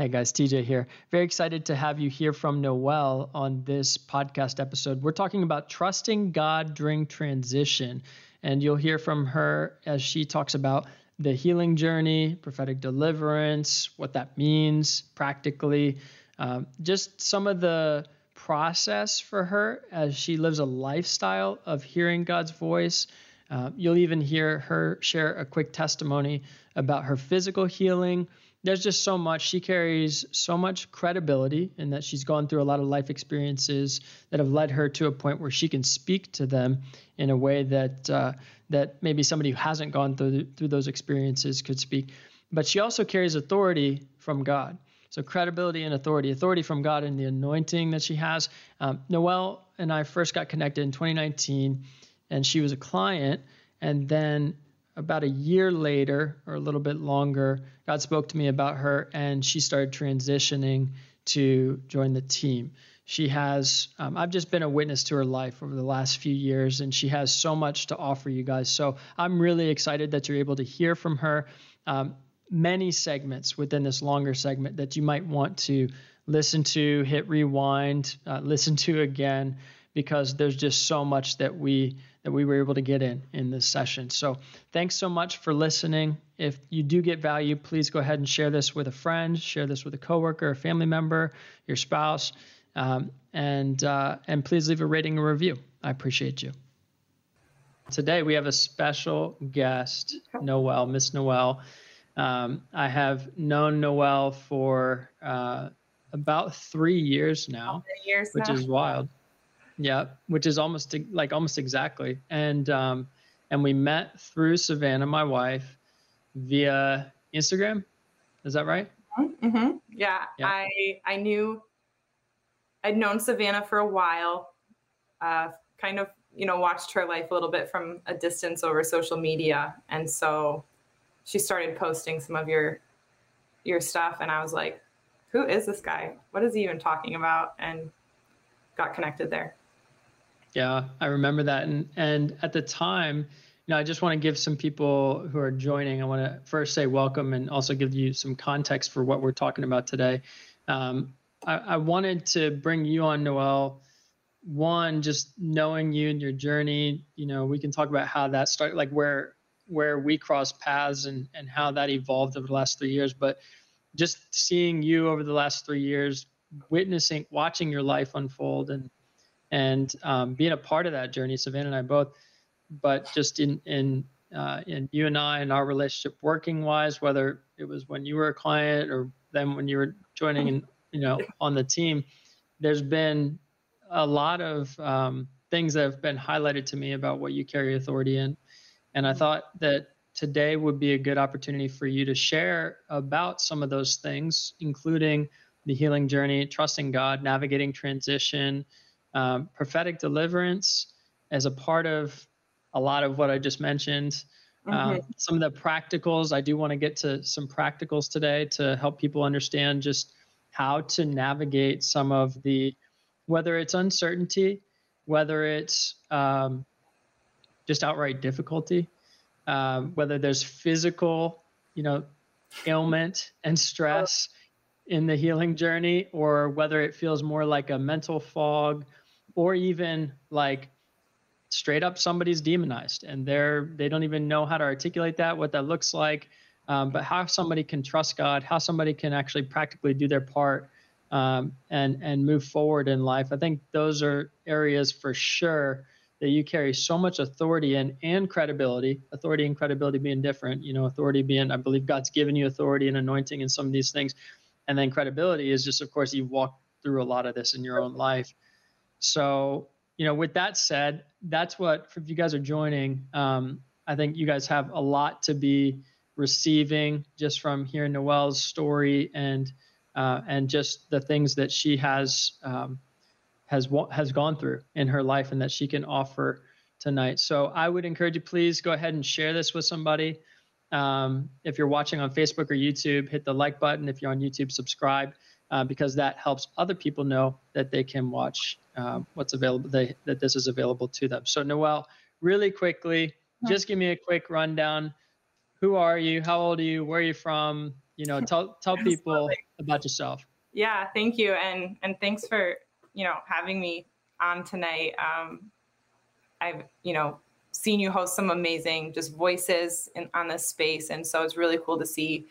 Hey guys, TJ here. Very excited to have you hear from Noel on this podcast episode. We're talking about trusting God during transition, and you'll hear from her as she talks about the healing journey, prophetic deliverance, what that means practically, um, just some of the process for her as she lives a lifestyle of hearing God's voice. Uh, you'll even hear her share a quick testimony about her physical healing there's just so much. She carries so much credibility in that she's gone through a lot of life experiences that have led her to a point where she can speak to them in a way that uh, that maybe somebody who hasn't gone through through those experiences could speak. But she also carries authority from God. So credibility and authority, authority from God and the anointing that she has. Um, Noelle and I first got connected in 2019, and she was a client, and then about a year later or a little bit longer, God spoke to me about her and she started transitioning to join the team. She has, um, I've just been a witness to her life over the last few years, and she has so much to offer you guys. So I'm really excited that you're able to hear from her. Um, many segments within this longer segment that you might want to listen to, hit rewind, uh, listen to again because there's just so much that we that we were able to get in in this session. So thanks so much for listening. If you do get value, please go ahead and share this with a friend, share this with a coworker, a family member, your spouse, um, and uh, and please leave a rating and review. I appreciate you. Today we have a special guest, Noel, Miss Noel. Um, I have known Noel for uh, about three years now, years which now. is wild. Yeah, which is almost like almost exactly. And um, and we met through Savannah, my wife, via Instagram. Is that right? Mm-hmm. Yeah, Yeah. I I knew I'd known Savannah for a while. Uh, kind of, you know, watched her life a little bit from a distance over social media, and so she started posting some of your your stuff, and I was like, "Who is this guy? What is he even talking about?" And got connected there. Yeah, I remember that. And and at the time, you know, I just want to give some people who are joining. I want to first say welcome and also give you some context for what we're talking about today. Um, I, I wanted to bring you on, Noelle. One, just knowing you and your journey. You know, we can talk about how that started, like where where we crossed paths and and how that evolved over the last three years. But just seeing you over the last three years, witnessing, watching your life unfold, and and um, being a part of that journey, Savannah and I both, but just in in uh, in you and I and our relationship working wise, whether it was when you were a client or then when you were joining and you know on the team, there's been a lot of um, things that have been highlighted to me about what you carry authority in, and I thought that today would be a good opportunity for you to share about some of those things, including the healing journey, trusting God, navigating transition, um, prophetic deliverance as a part of a lot of what I just mentioned. Um, Mhm. some of the practicals, I do want to get to some practicals today to help people understand just how to navigate some of the, whether it's uncertainty, whether it's um, just outright difficulty, um, whether there's physical, you know, ailment and stress in the healing journey, or whether it feels more like a mental fog, or even like straight up somebody's demonized and they're they don't even know how to articulate that, what that looks like, um, but how somebody can trust God, how somebody can actually practically do their part um, and and move forward in life. I think those are areas for sure that you carry so much authority in and credibility. Authority and credibility being different. You know, authority being I believe God's given you authority and anointing in some of these things, and then credibility is just of course you've walked through a lot of this in your own life. So you know, with that said, that's what if you guys are joining. Um, I think you guys have a lot to be receiving just from hearing Noelle's story and uh, and just the things that she has um, has has gone through in her life and that she can offer tonight. So I would encourage you, please go ahead and share this with somebody. Um, if you're watching on Facebook or YouTube, hit the like button. If you're on YouTube, subscribe uh, because that helps other people know that they can watch uh, what's available, they, that this is available to them. So Noel, really quickly, just give me a quick rundown. Who are you? How old are you? Where are you from? you know, tell tell people about yourself. Yeah, thank you, and and thanks for you know having me on tonight. Um, I've you know seen you host some amazing just voices in, on this space, and so it's really cool to see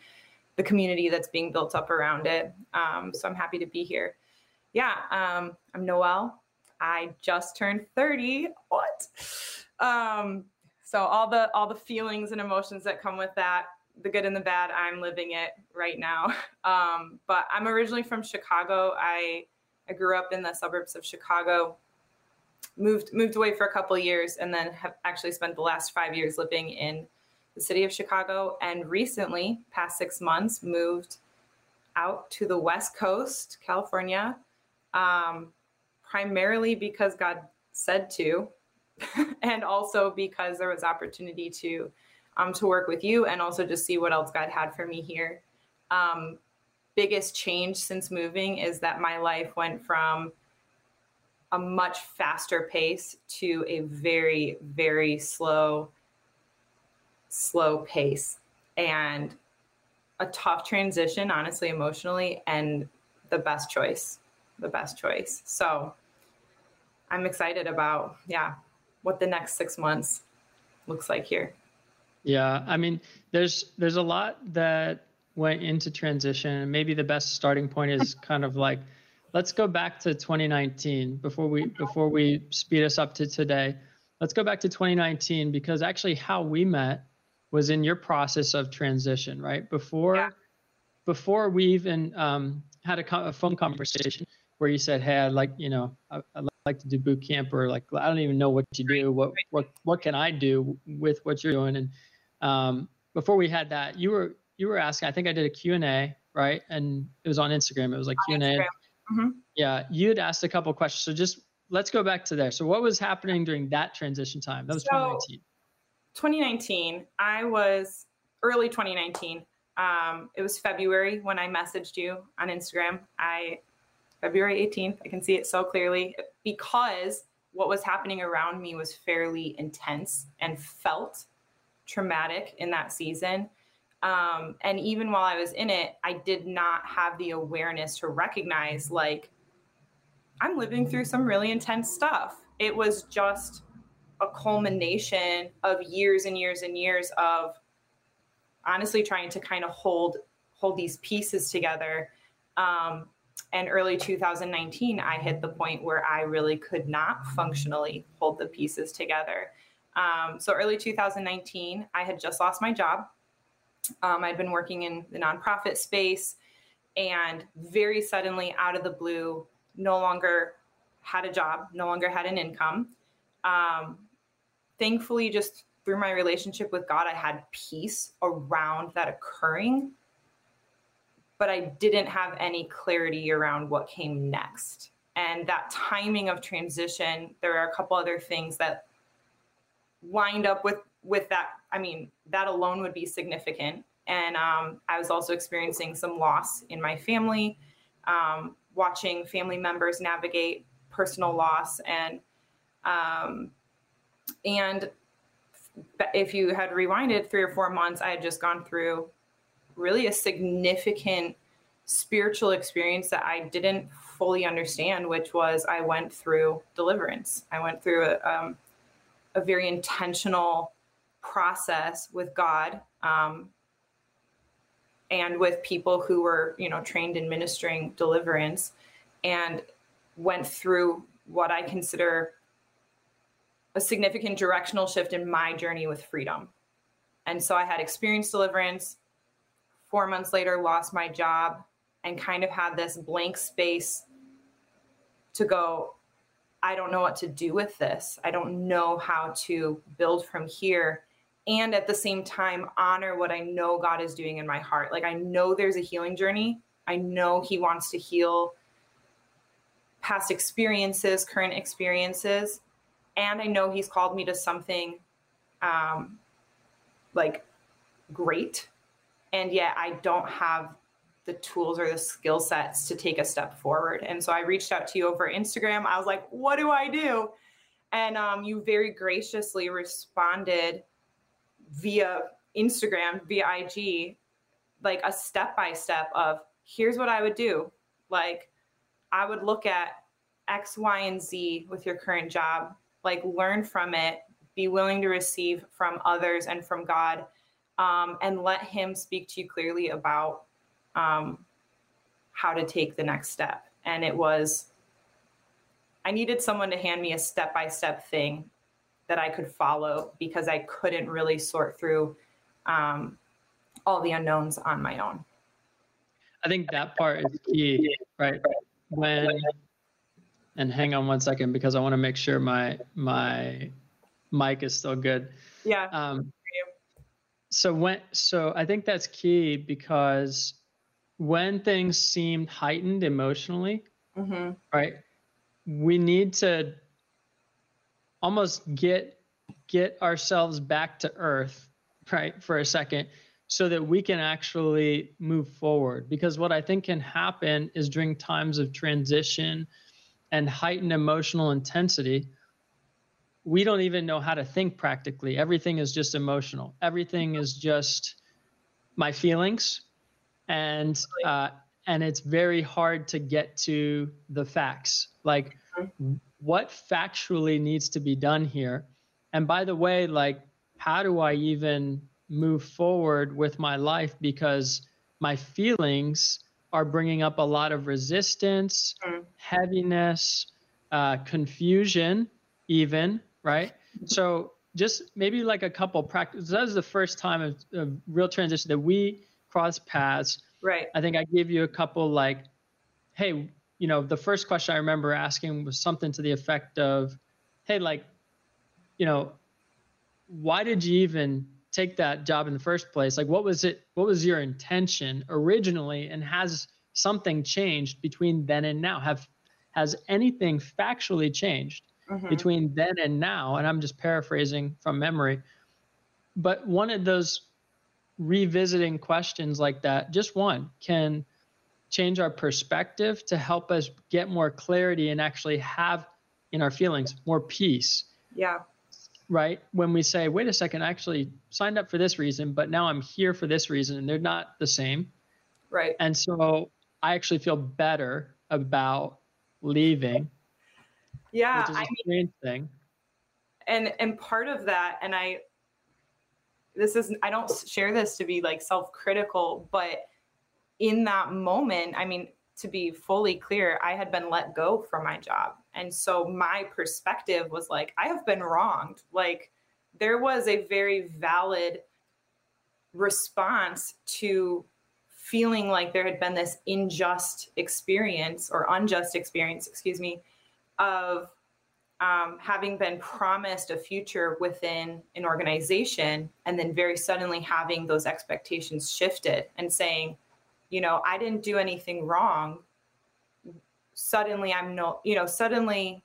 the community that's being built up around it. Um, so I'm happy to be here. Yeah, um, I'm Noelle. I just turned 30. What? Um, so all the all the feelings and emotions that come with that, the good and the bad, I'm living it right now. Um, but I'm originally from Chicago. I I grew up in the suburbs of Chicago. Moved moved away for a couple years, and then have actually spent the last five years living in the city of Chicago. And recently, past six months, moved out to the West Coast, California, um, primarily because God said to, and also because there was opportunity to um, to work with you and also just see what else God had for me here. Um, biggest change since moving is that my life went from a much faster pace to a very very slow slow pace and a tough transition honestly emotionally and the best choice the best choice. So i'm excited about yeah what the next six months looks like here. Yeah i mean there's there's a lot that went into transition. Maybe the best starting point is kind of like let's go back to 2019 before we before we speed us up to today. Let's go back to 2019 because actually how we met was in your process of transition right? Before yeah. before we even um, had a, a, phone conversation where you said hey i'd like you know I, would like to do boot camp or like i don't even know what you do. What what what can i do with what you're doing? And um, before we had that you were you were asking i think i did a q&a right? And it was on instagram. It was like q&a mm-hmm. yeah you had asked a couple questions. So just let's go back to there. So what was happening during that transition time? That was so, 2019 2019 i was early 2019 um, it was february when i messaged you on instagram i february 18th i can see it so clearly because what was happening around me was fairly intense and felt traumatic in that season um, and even while I was in it, I did not have the awareness to recognize, like, I'm living through some really intense stuff. It was just a culmination of years and years and years of honestly trying to kind of hold hold these pieces together. Um, and early 2019, I hit the point where I really could not functionally hold the pieces together. Um, so early 2019, I had just lost my job. Um, I'd been working in the nonprofit space and very suddenly, out of the blue, no longer had a job, no longer had an income. Um, thankfully, just through my relationship with God, I had peace around that occurring, but I didn't have any clarity around what came next. And that timing of transition, there are a couple other things that wind up with with that i mean that alone would be significant and um, i was also experiencing some loss in my family um, watching family members navigate personal loss and um, and if you had rewinded three or four months i had just gone through really a significant spiritual experience that i didn't fully understand which was i went through deliverance. I went through a, um, a very intentional process with God um, and with people who were, you know, trained in ministering deliverance and went through what I consider a significant directional shift in my journey with freedom. And so I had experienced deliverance. Four months later, lost my job and kind of had this blank space to go, I don't know what to do with this. I don't know how to build from here and at the same time honor what I know God is doing in my heart. Like I know there's a healing journey. I know he wants to heal past experiences, current experiences, and I know he's called me to something um like great. And yet I don't have the tools or the skill sets to take a step forward. And so I reached out to you over Instagram. I was like, what do I do? And um, you very graciously responded via Instagram, via IG, like a step by step of here's what I would do. Like I would look at X, Y, and Z with your current job, like learn from it, be willing to receive from others and from God, um, and let Him speak to you clearly about um, how to take the next step. And it was, I needed someone to hand me a step by step thing that I could follow because I couldn't really sort through um, all the unknowns on my own. I think that part is key, right? When and hang on one second because I want to make sure my my mic is still good. Yeah. Um, so when so I think that's key because when things seem heightened emotionally, mm-hmm. right? We need to almost get get ourselves back to earth, right, for a second so that we can actually move forward. Because what I think can happen is during times of transition and heightened emotional intensity, we don't even know how to think practically. Everything is just emotional, everything is just my feelings. And, uh, and it's very hard to get to the facts. Like, what factually needs to be done here? And by the way, like, how do I even move forward with my life because my feelings are bringing up a lot of resistance, mm. Heaviness, uh, confusion, even, right? So, just maybe like a couple practice. That was the first time of, of real transition that we crossed paths. Right. I think I gave you a couple like, hey, you know, the first question I remember asking was something to the effect of, hey, like, you know, why did you even take that job in the first place like what was it what was your intention originally and has something changed between then and now have has anything factually changed mm-hmm. between then and now and i'm just paraphrasing from memory but one of those revisiting questions like that just one can change our perspective to help us get more clarity and actually have in our feelings more peace yeah right? When we say, wait a second, I actually signed up for this reason, but now I'm here for this reason, and they're not the same. Right. And so I actually feel better about leaving. Yeah. Which is a I strange mean, thing. And and part of that, and I this is I don't share this to be like self-critical, but in that moment, I mean, to be fully clear, I had been let go from my job. And so my perspective was like, I have been wronged. Like, there was a very valid response to feeling like there had been this unjust experience or unjust experience, excuse me, of um, having been promised a future within an organization and then very suddenly having those expectations shifted and saying, you know, I didn't do anything wrong. Suddenly I'm no, you know, suddenly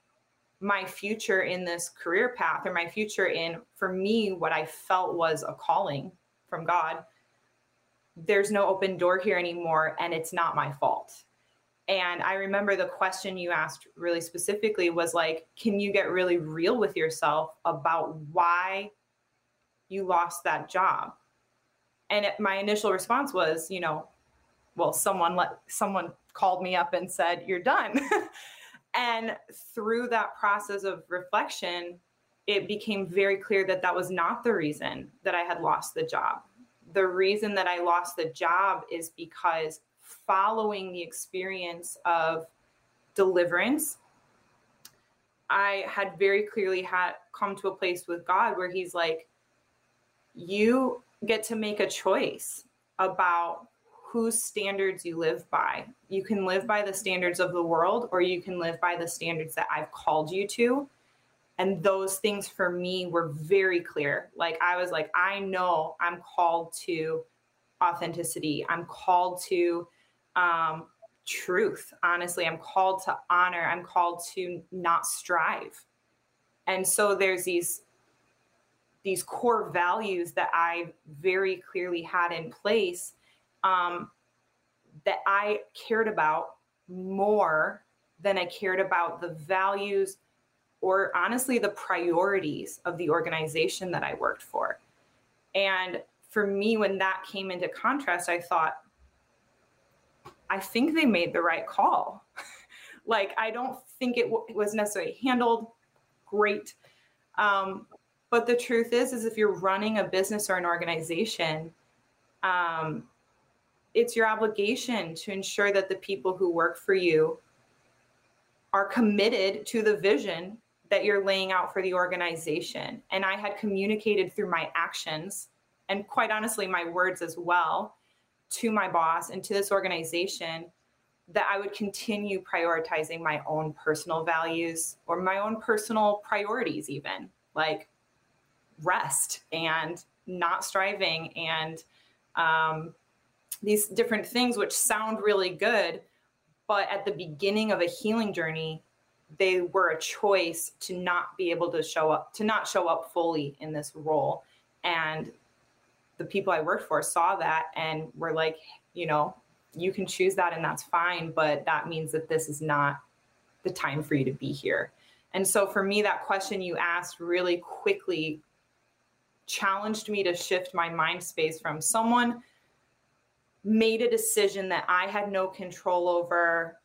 my future in this career path or my future in, for me, what I felt was a calling from God. There's no open door here anymore, and it's not my fault. And I remember the question you asked really specifically was like, can you get really real with yourself about why you lost that job? And it, my initial response was, you know, well someone let someone called me up and said you're done and through that process of reflection it became very clear that that was not the reason that i had lost the job the reason that i lost the job is because following the experience of deliverance i had very clearly had come to a place with god where he's like you get to make a choice about whose standards you live by. You can live by the standards of the world, or you can live by the standards that I've called you to. And those things for me were very clear. Like, I was like, I know I'm called to authenticity, I'm called to um, truth. Honestly, I'm called to honor, I'm called to not strive. And so there's these these core values that I very clearly had in place um, that I cared about more than I cared about the values or honestly the priorities of the organization that I worked for. And for me, when that came into contrast, I thought, I think they made the right call. like, I don't think it, w- was necessarily handled great. Um, but the truth is, is if you're running a business or an organization, um, it's your obligation to ensure that the people who work for you are committed to the vision that you're laying out for the organization. And I had communicated through my actions and quite honestly, my words as well to my boss and to this organization that I would continue prioritizing my own personal values or my own personal priorities, even like rest and not striving and um, these different things, which sound really good. But at the beginning of a healing journey, they were a choice to not be able to show up, to not show up fully in this role. And the people I worked for saw that and were like, you know, you can choose that and that's fine, but that means that this is not the time for you to be here. And so for me, that question you asked really quickly challenged me to shift my mind space from someone made a decision that I had no control over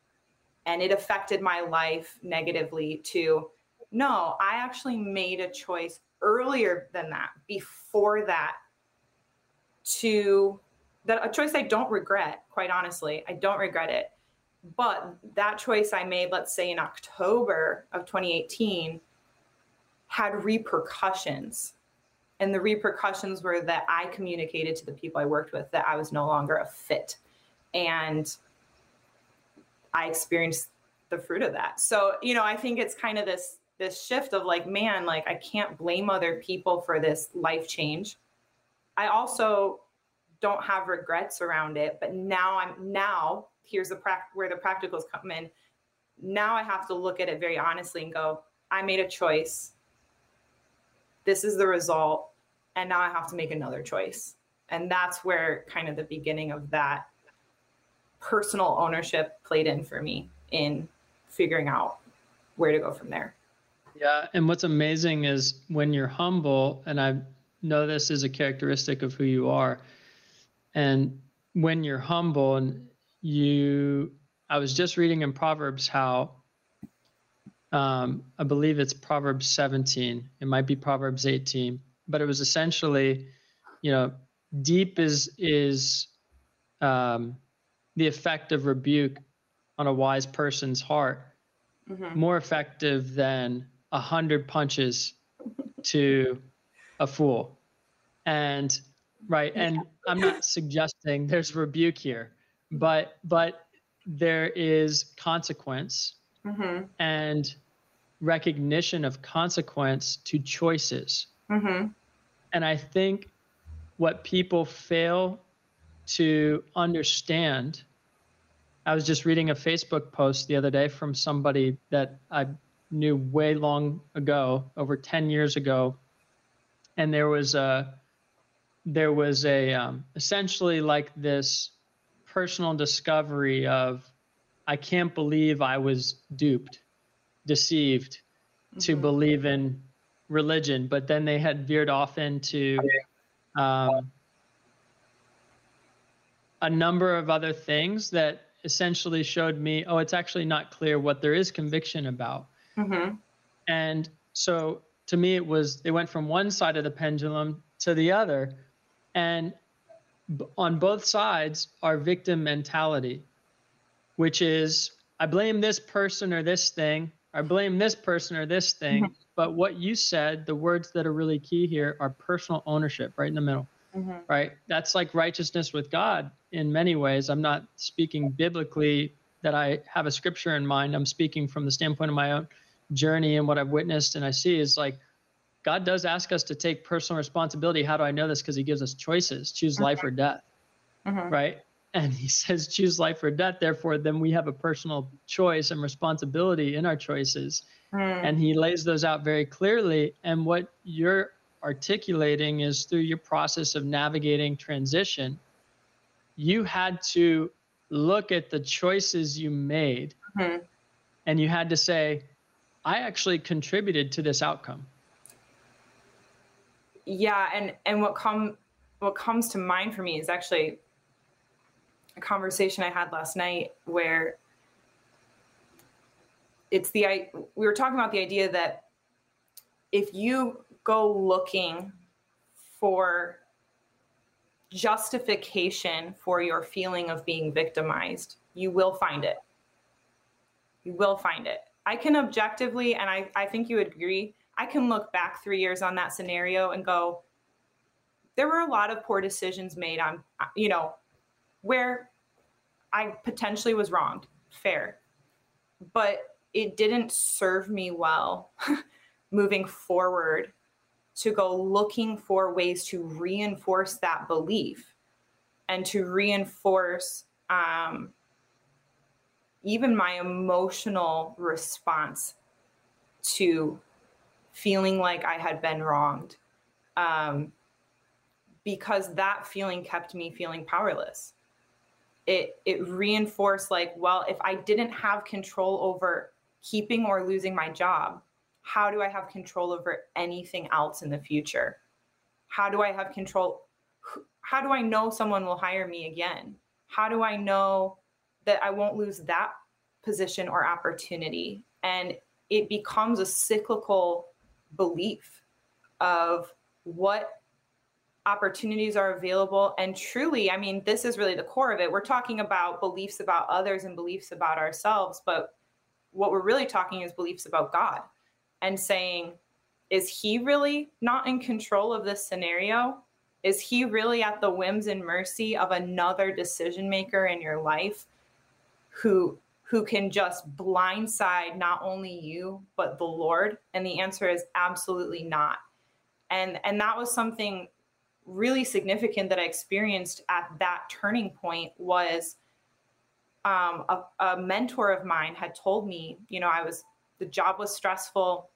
and it affected my life negatively to no, I actually made a choice earlier than that, before that, to that a choice I don't regret, quite honestly. I don't regret it. But that choice I made, let's say in October of 2018, had repercussions. And the repercussions were that I communicated to the people I worked with that I was no longer a fit. And I experienced the fruit of that. So, you know, I think it's kind of this this shift of like, man, like I can't blame other people for this life change. I also don't have regrets around it, but now I'm now here's the pra- where the practicals come in. Now I have to look at it very honestly and go, I made a choice. This is the result, and now I have to make another choice. And that's where kind of the beginning of that personal ownership played in for me in figuring out where to go from there. Yeah, and what's amazing is when you're humble, and I know this is a characteristic of who you are, and when you're humble and you, I was just reading in Proverbs how, um, I believe it's Proverbs 17, it might be Proverbs 18, but it was essentially, you know, deep is is um, the effect of rebuke on a wise person's heart mm-hmm. more effective than a hundred punches to a fool. And right, and I'm not suggesting there's rebuke here, but but there is consequence mm-hmm. and recognition of consequence to choices. Mm-hmm. And I think what people fail to understand. I was just reading a Facebook post the other day from somebody that I knew way long ago, over 10 years ago. And there was a, there was a, um, essentially like this personal discovery of, I can't believe I was duped, deceived mm-hmm. to believe in religion. But then they had veered off into, um, a number of other things that essentially showed me, oh, it's actually not clear what there is conviction about. Mm-hmm. And so to me, it was, it went from one side of the pendulum to the other. And on both sides are victim mentality, which is, I blame this person or this thing, I blame this person or this thing. Mm-hmm. But what you said, the words that are really key here are personal ownership right in the middle mm-hmm. right? That's like righteousness with God in many ways. I'm not speaking biblically that I have a scripture in mind. I'm speaking from the standpoint of my own journey and what I've witnessed and I see is like God does ask us to take personal responsibility. How do I know this? Because He gives us choices choose mm-hmm. life or death, mm-hmm. right? And He says, choose life or death. Therefore, then we have a personal choice and responsibility in our choices. Mm. And He lays those out very clearly. And what you're articulating is through your process of navigating transition, you had to look at the choices you made mm-hmm. and you had to say, I actually contributed to this outcome. Yeah, and and what come what comes to mind for me is actually a conversation I had last night where it's the I we were talking about the idea that if you go looking for justification for your feeling of being victimized, you will find it. You will find it. I can objectively, and I, I think you would agree, I can look back three years on that scenario and go, there were a lot of poor decisions made on, you know, where I potentially was wronged. Fair. But it didn't serve me well moving forward to go looking for ways to reinforce that belief and to reinforce um, even my emotional response to feeling like I had been wronged. Um, because that feeling kept me feeling powerless. It, it reinforced, like, well, if I didn't have control over keeping or losing my job, how do I have control over anything else in the future? How do I have control? How do I know someone will hire me again? How do I know that I won't lose that position or opportunity? And it becomes a cyclical belief of what opportunities are available. And truly, I mean, this is really the core of it. We're talking about beliefs about others and beliefs about ourselves, but what we're really talking is beliefs about God and saying, is he really not in control of this scenario? Is he really at the whims and mercy of another decision maker in your life who who can just blindside not only you but the Lord? And the answer is absolutely not. And and that was something really significant that I experienced at that turning point was um, a, a mentor of mine had told me, you know, I was the job was stressful.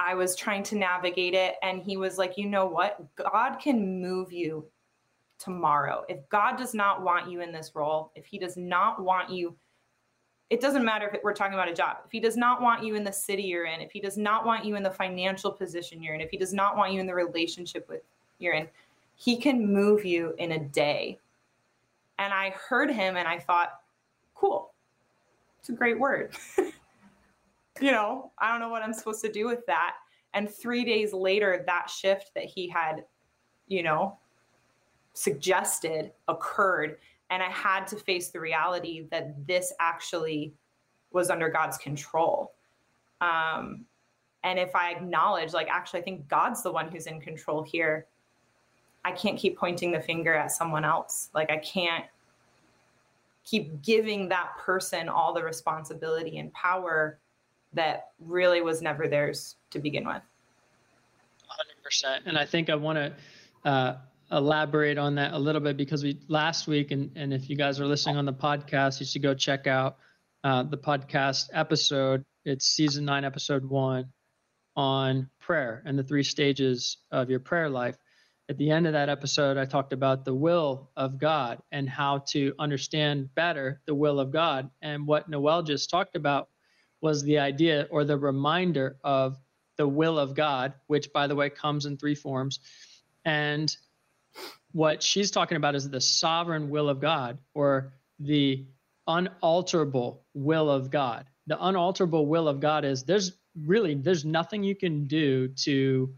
I was trying to navigate it. And he was like, you know what? God can move you tomorrow. If God does not want you in this role, if he does not want you, it doesn't matter if we're talking about a job. If he does not want you in the city you're in, if he does not want you in the financial position you're in, if he does not want you in the relationship with you're in, he can move you in a day. And I heard him and I thought, cool. It's a great word. you know, I don't know what I'm supposed to do with that. And three days later, that shift that he had, you know, suggested occurred. And I had to face the reality that this actually was under God's control. Um, and if I acknowledge, like, actually, I think God's the one who's in control here, I can't keep pointing the finger at someone else. Like, I can't keep giving that person all the responsibility and power that really was never theirs to begin with. 100%. And I think I want to uh, elaborate on that a little bit because we last week, and, and if you guys are listening on the podcast, you should go check out uh, the podcast episode. It's season nine, episode one on prayer and the three stages of your prayer life. At the end of that episode, I talked about the will of God and how to understand better the will of God. And what Noel just talked about was the idea or the reminder of the will of God, which, by the way, comes in three forms. And what she's talking about is the sovereign will of God or the unalterable will of God. The unalterable will of God is there's really there's nothing you can do to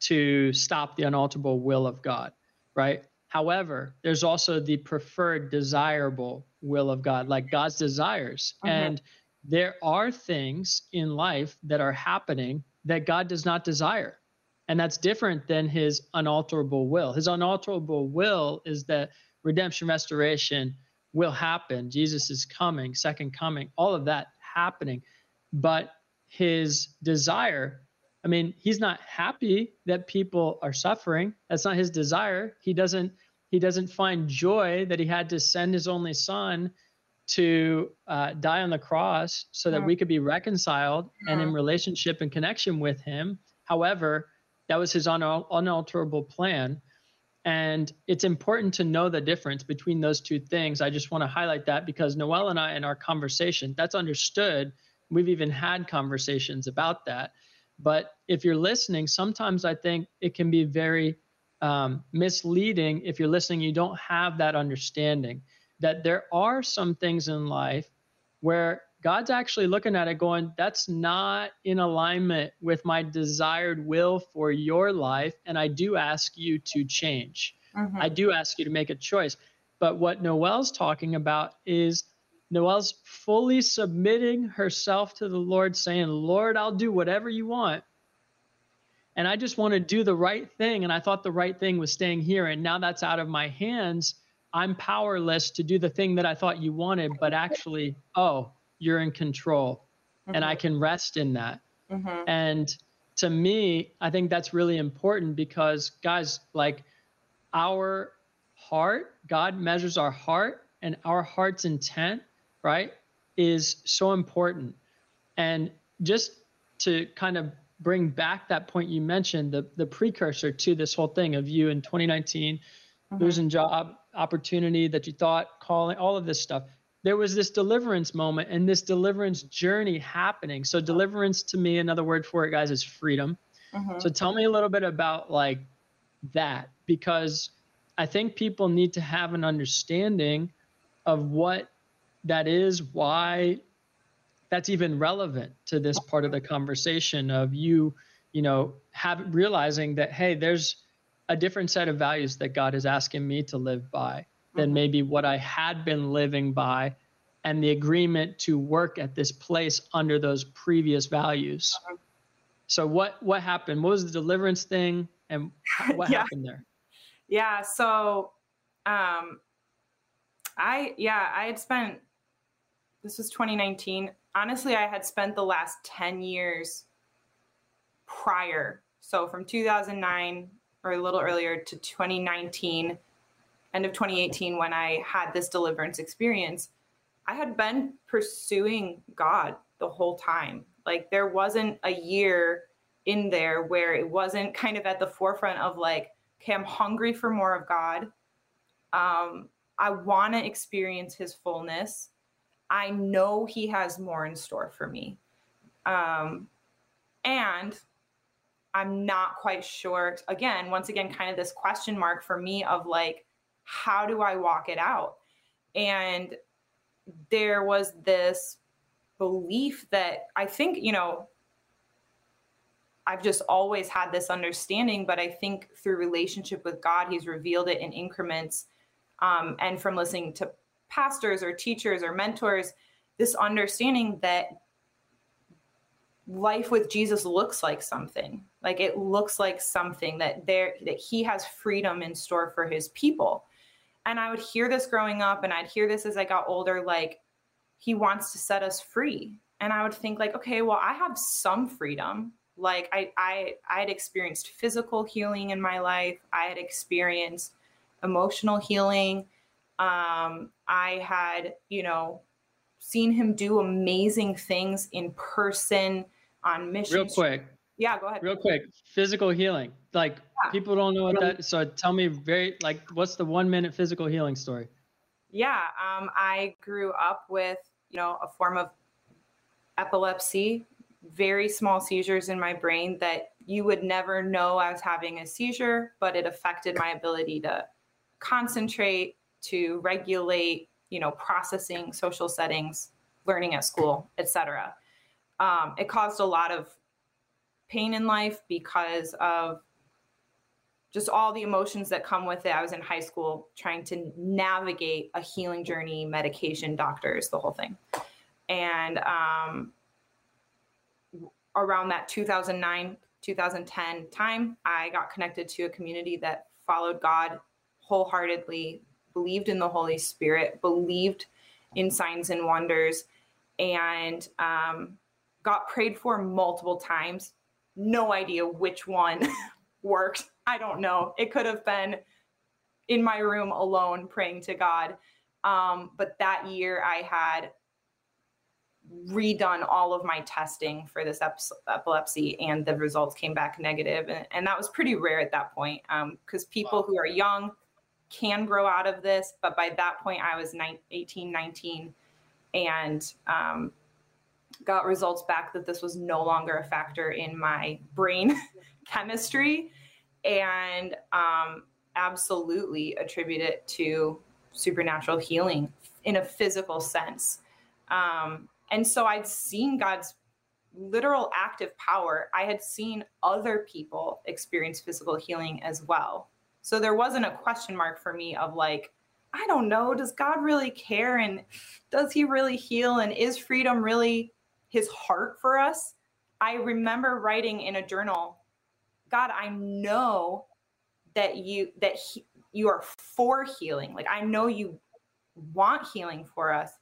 to stop the unalterable will of God, right? However, there's also the preferred desirable will of God, like God's desires. Mm-hmm. And there are things in life that are happening that God does not desire. And that's different than his unalterable will. His unalterable will is that redemption, restoration will happen. Jesus is coming, second coming, all of that happening. But his desire, I mean, he's not happy that people are suffering. That's not his desire. He doesn't he doesn't find joy that he had to send his only son to uh, die on the cross so that we could be reconciled and in relationship and connection with him. However, that was his unal- unalterable plan. And it's important to know the difference between those two things. I just want to highlight that because Noel and I, in our conversation, that's understood. We've even had conversations about that. But if you're listening, sometimes I think it can be very um, misleading if you're listening, you don't have that understanding that there are some things in life where God's actually looking at it going, that's not in alignment with my desired will for your life. And I do ask you to change. Mm-hmm. I do ask you to make a choice. But what Noelle's talking about is Noelle's fully submitting herself to the Lord, saying, Lord, I'll do whatever you want. And I just want to do the right thing. And I thought the right thing was staying here. And now that's out of my hands. I'm powerless to do the thing that I thought you wanted, but actually, oh, you're in control. Mm-hmm. And I mm-hmm. can rest in that. Mm-hmm. And to me, I think that's really important because, guys, like our heart, God measures our heart and our heart's intent right, is so important. And just to kind of bring back that point you mentioned, the, the precursor to this whole thing of you in 2019 mm-hmm. losing job opportunity that you thought calling all of this stuff. There was this deliverance moment and this deliverance journey happening. So deliverance to me another word for it guys is freedom. Mm-hmm. so tell me a little bit about like that because i think people need to have an understanding of what that is why that's even relevant to this part of the conversation of you you know have realizing that hey there's a different set of values that god is asking me to live by than mm-hmm. maybe what i had been living by and the agreement to work at this place under those previous values uh-huh. so what what happened what was the deliverance thing and what yeah. happened there yeah so um i yeah i had spent this was 2019. Honestly, I had spent the last 10 years prior. So from 2009 or a little earlier to 2019, end of 2018, when I had this deliverance experience, I had been pursuing God the whole time. Like there wasn't a year in there where it wasn't kind of at the forefront of like, okay, I'm hungry for more of God. Um, I want to experience his fullness. I know he has more in store for me. Um, and I'm not quite sure. Again, once again, kind of this question mark for me of like, how do I walk it out? And there was this belief that I think, you know, I've just always had this understanding, but I think through relationship with God, He's revealed it in increments. Um, and from listening to pastors or teachers or mentors this understanding that life with Jesus looks like something. Like it looks like something that there that he has freedom in store for his people. And I would hear this growing up and I'd hear this as I got older like he wants to set us free. And I would think like okay, well I have some freedom. Like I I I had experienced physical healing in my life. I had experienced emotional healing um, I had, you know, seen him do amazing things in person on mission. Real quick. Yeah, go ahead. Real quick. Physical healing. Like yeah. people don't know what that so tell me very like what's the 1 minute physical healing story? Yeah, um, I grew up with, you know, a form of epilepsy, very small seizures in my brain that you would never know I was having a seizure, but it affected my ability to concentrate, to regulate, you know, processing, social settings, learning at school, etc. Um, it caused a lot of pain in life because of just all the emotions that come with it. I was in high school trying to navigate a healing journey, medication, doctors, the whole thing. And um, around that 2009, 2010 time, I got connected to a community that followed God wholeheartedly, believed in the Holy Spirit, believed in signs and wonders, and um, got prayed for multiple times. No idea which one worked. I don't know. It could have been in my room alone praying to God. Um, but that year I had redone all of my testing for this epilepsy and the results came back negative and, and that was pretty rare at that point because um, people who are young can grow out of this. But by that point, I was 19, 18, 19, and um, got results back that this was no longer a factor in my brain chemistry. and um, absolutely attribute it to supernatural healing in a physical sense. Um, and so I'd seen God's literal active power. I had seen other people experience physical healing as well. So there wasn't a question mark for me of like, I don't know, does God really care? And does he really heal? And is freedom really his heart for us? I remember writing in a journal, God, I know that you that he, you are for healing. Like I know you want healing for us.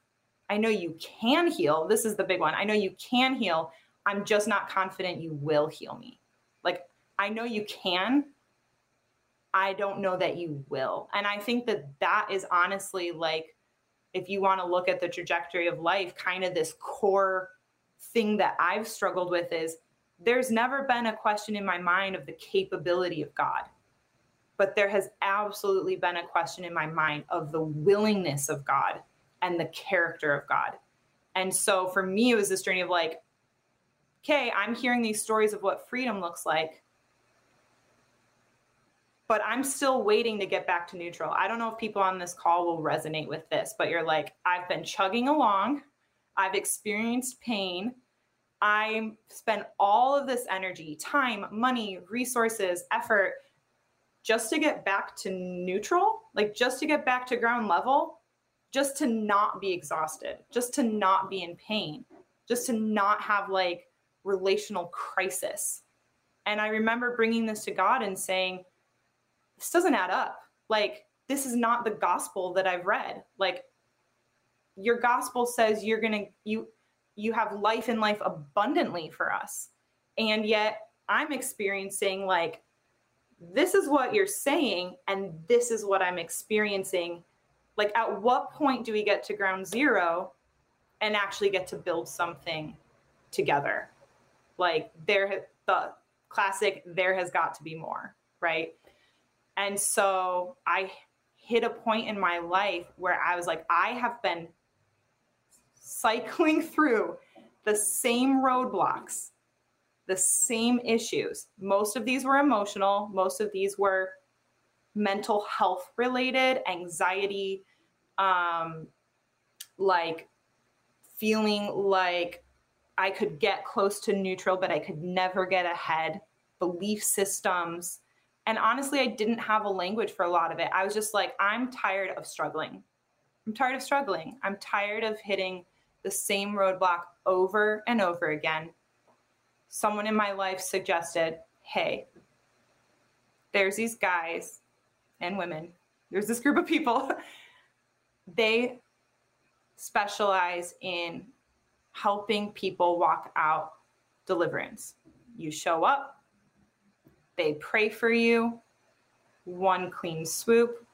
I know you can heal. This is the big one. I know you can heal. I'm just not confident you will heal me. Like I know you can. I don't know that you will. And I think that that is honestly like if you want to look at the trajectory of life, kind of this core thing that I've struggled with is there's never been a question in my mind of the capability of God but there has absolutely been a question in my mind of the willingness of God and the character of God. And so for me, it was this journey of like, okay, I'm hearing these stories of what freedom looks like, but I'm still waiting to get back to neutral. I don't know if people on this call will resonate with this, but you're like, I've been chugging along, I've experienced pain. I spent all of this energy, time, money, resources, effort just to get back to neutral, like just to get back to ground level, just to not be exhausted, just to not be in pain, just to not have like relational crisis. And I remember bringing this to God and saying, this doesn't add up. Like, this is not the gospel that I've read. Like, your gospel says you're going to, you, you have life and life abundantly for us. And yet I'm experiencing like this is what you're saying and this is what i'm experiencing. Like at what point do we get to ground zero and actually get to build something together? Like there the classic there has got to be more right? And so i hit a point in my life where i was like i have been cycling through the same roadblocks the same issues. Most of these were emotional, most of these were mental health related, anxiety, um, like feeling like I could get close to neutral, but I could never get ahead, belief systems. And honestly, I didn't have a language for a lot of it. I was just like, I'm tired of struggling. I'm tired of struggling. I'm tired of hitting the same roadblock over and over again someone in my life suggested, hey, there's these guys and women, there's this group of people, they specialize in helping people walk out deliverance. You show up, they pray for you, one clean swoop,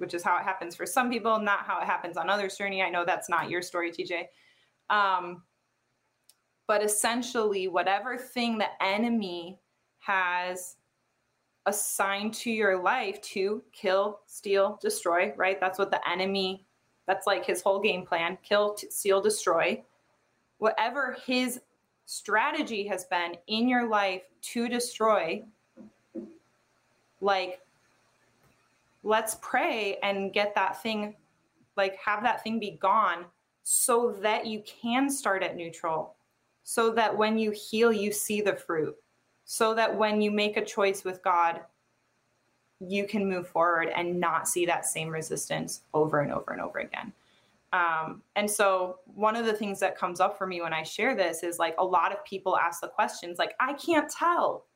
which is how it happens for some people, not how it happens on others' journey. I know that's not your story, TJ. Um, but essentially whatever thing the enemy has assigned to your life to kill steal destroy right that's what the enemy that's like his whole game plan kill steal destroy whatever his strategy has been in your life to destroy like let's pray and get that thing like have that thing be gone so that you can start at neutral so that when you heal, you see the fruit, so that when you make a choice with God, you can move forward and not see that same resistance over and over and over again. Um, and so, one of the things that comes up for me when I share this is like a lot of people ask the questions, like, I can't tell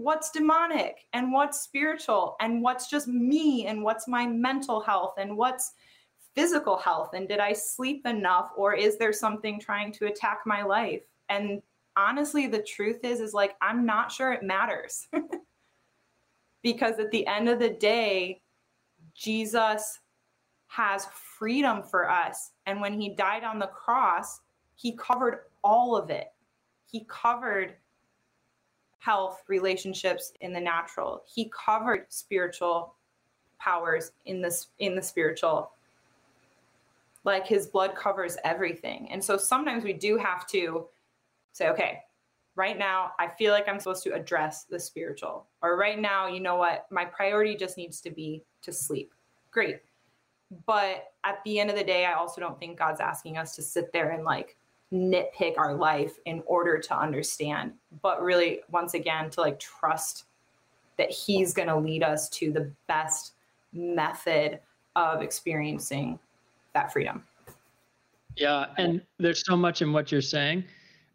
what's demonic and what's spiritual and what's just me and what's my mental health and what's physical health and did I sleep enough or is there something trying to attack my life? And honestly, the truth is, is like, I'm not sure it matters. because at the end of the day, Jesus has freedom for us. And when he died on the cross, he covered all of it. He covered health, relationships in the natural. He covered spiritual powers in this in the spiritual. Like his blood covers everything. And so sometimes we do have to say, okay, right now I feel like I'm supposed to address the spiritual. Or right now, you know what? My priority just needs to be to sleep. Great. But at the end of the day, I also don't think God's asking us to sit there and like nitpick our life in order to understand, but really, once again, to like trust that He's going to lead us to the best method of experiencing that freedom. Yeah. And there's so much in what you're saying.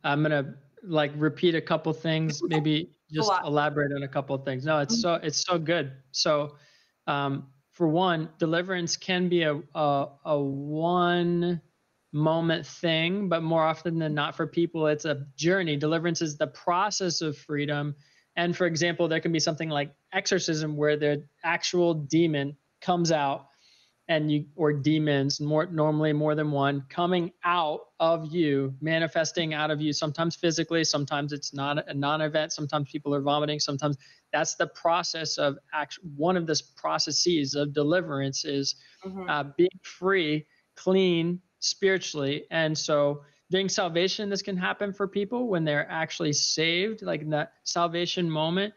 I'm going to like repeat a couple things, maybe just elaborate on a couple of things. No, it's so, it's so good. So, um, for one, deliverance can be a, a, a one moment thing, but more often than not for people, it's a journey. Deliverance is the process of freedom. And for example, there can be something like exorcism where the actual demon comes out and you or demons more normally more than one coming out of you manifesting out of you sometimes physically sometimes it's not a non-event sometimes people are vomiting sometimes that's the process of act one of the processes of deliverance is mm-hmm. uh, being free clean spiritually and so during salvation this can happen for people when they're actually saved like in that salvation moment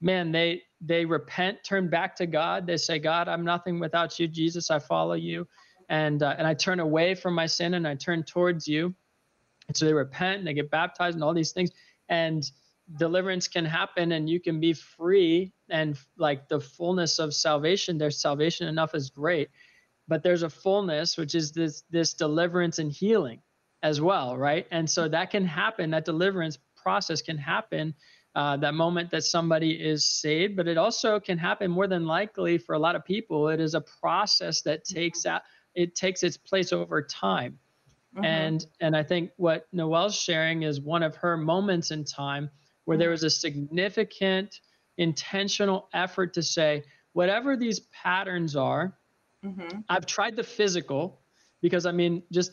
man, they they repent, turn back to God. They say, God, I'm nothing without you. Jesus, I follow you, and uh, and I turn away from my sin and I turn towards you. And so they repent and they get baptized and all these things, and deliverance can happen and you can be free and like the fullness of salvation. There's salvation enough is great, but there's a fullness which is this this deliverance and healing as well, right? And so that can happen. That deliverance process can happen uh, that moment that somebody is saved, but it also can happen more than likely for a lot of people. It is a process that takes out it takes its place over time. Mm-hmm. And and I think what Noelle's sharing is one of her moments in time where there was a significant intentional effort to say, whatever these patterns are, mm-hmm. I've tried the physical because I mean, just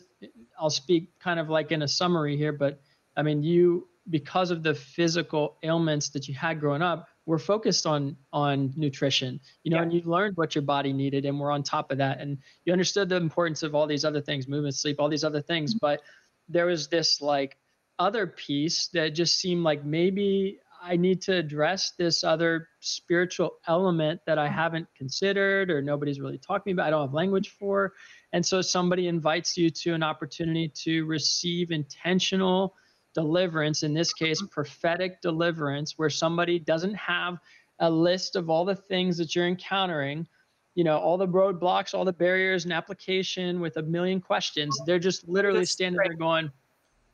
I'll speak kind of like in a summary here, but I mean, you because of the physical ailments that you had growing up, we're focused on on nutrition, you know, yeah. and you learned what your body needed, and we're on top of that, and you understood the importance of all these other things, movement, sleep, all these other things, mm-hmm. but there was this like other piece that just seemed like maybe I need to address this other spiritual element that I mm-hmm. haven't considered or nobody's really talking about. I don't have language for. And so somebody invites you to an opportunity to receive intentional deliverance, in this case, prophetic deliverance, where somebody doesn't have a list of all the things that you're encountering, you know, all the roadblocks, all the barriers and application with a million questions. They're just literally standing there going,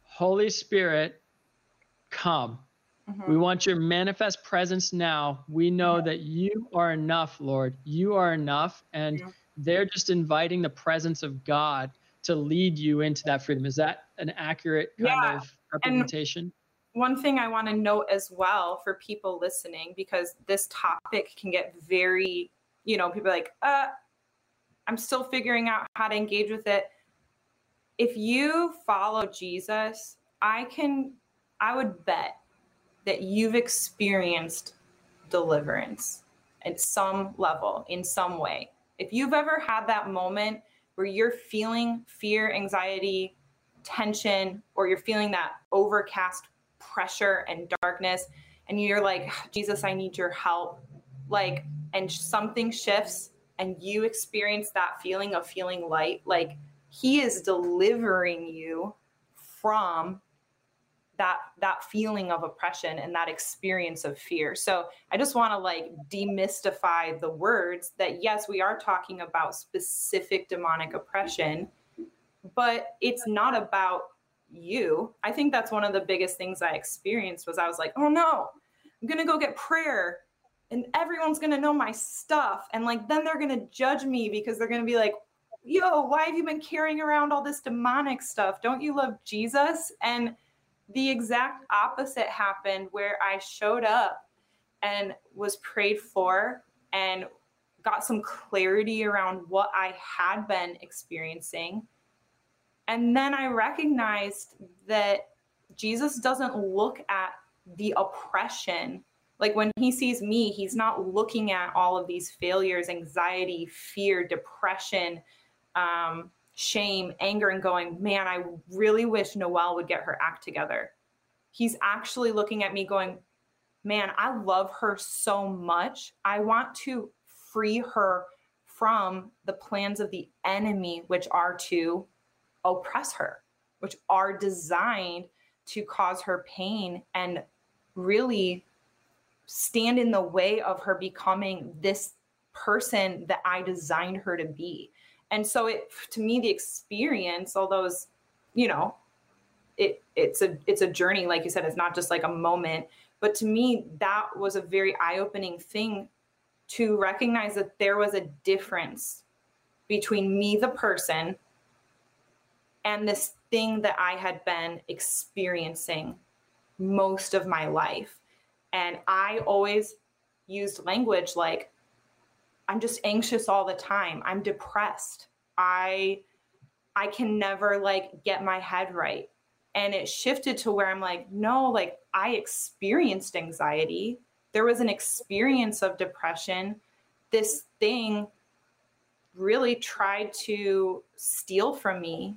Holy Spirit, come. Mm-hmm. We want your manifest presence now. We know that you are enough, Lord. You are enough. And they're just inviting the presence of God to lead you into that freedom. Is that an accurate kind yeah. of representation? And one thing I want to note as well for people listening, because this topic can get very, you know, people like, uh, I'm still figuring out how to engage with it. If you follow Jesus, I can, I would bet that you've experienced deliverance at some level, in some way. If you've ever had that moment where you're feeling fear, anxiety, tension, or you're feeling that overcast pressure and darkness, and you're like, ah, Jesus, I need your help. Like, and something shifts and you experience that feeling of feeling light, like he is delivering you from that that feeling of oppression and that experience of fear. So I just want to like demystify the words that yes, we are talking about specific demonic oppression, but it's not about you. I think that's one of the biggest things I experienced was I was like, "Oh no, I'm to go get prayer and everyone's to know my stuff and like then they're to judge me because they're to be like, "Yo, why have you been carrying around all this demonic stuff? Don't you love Jesus?" And the exact opposite happened where I showed up and was prayed for and got some clarity around what I had been experiencing. And then I recognized that Jesus doesn't look at the oppression. Like when he sees me, he's not looking at all of these failures, anxiety, fear, depression, um, shame, anger, and going, man, I really wish Noelle would get her act together. he's actually looking at me going, man, I love her so much. I want to free her from the plans of the enemy, which are to oppress her, which are designed to cause her pain and really stand in the way of her becoming this person that I designed her to be. And so it to me the experience, all those, you know, it it's a it's a journey like you said it's not just like a moment, but to me that was a very eye-opening thing to recognize that there was a difference between me the person and this thing that I had been experiencing most of my life. And I always used language like, I'm just anxious all the time. I'm depressed. I I can never like get my head right. And it shifted to where I'm like, no, like I experienced anxiety. There was an experience of depression. This thing really tried to steal from me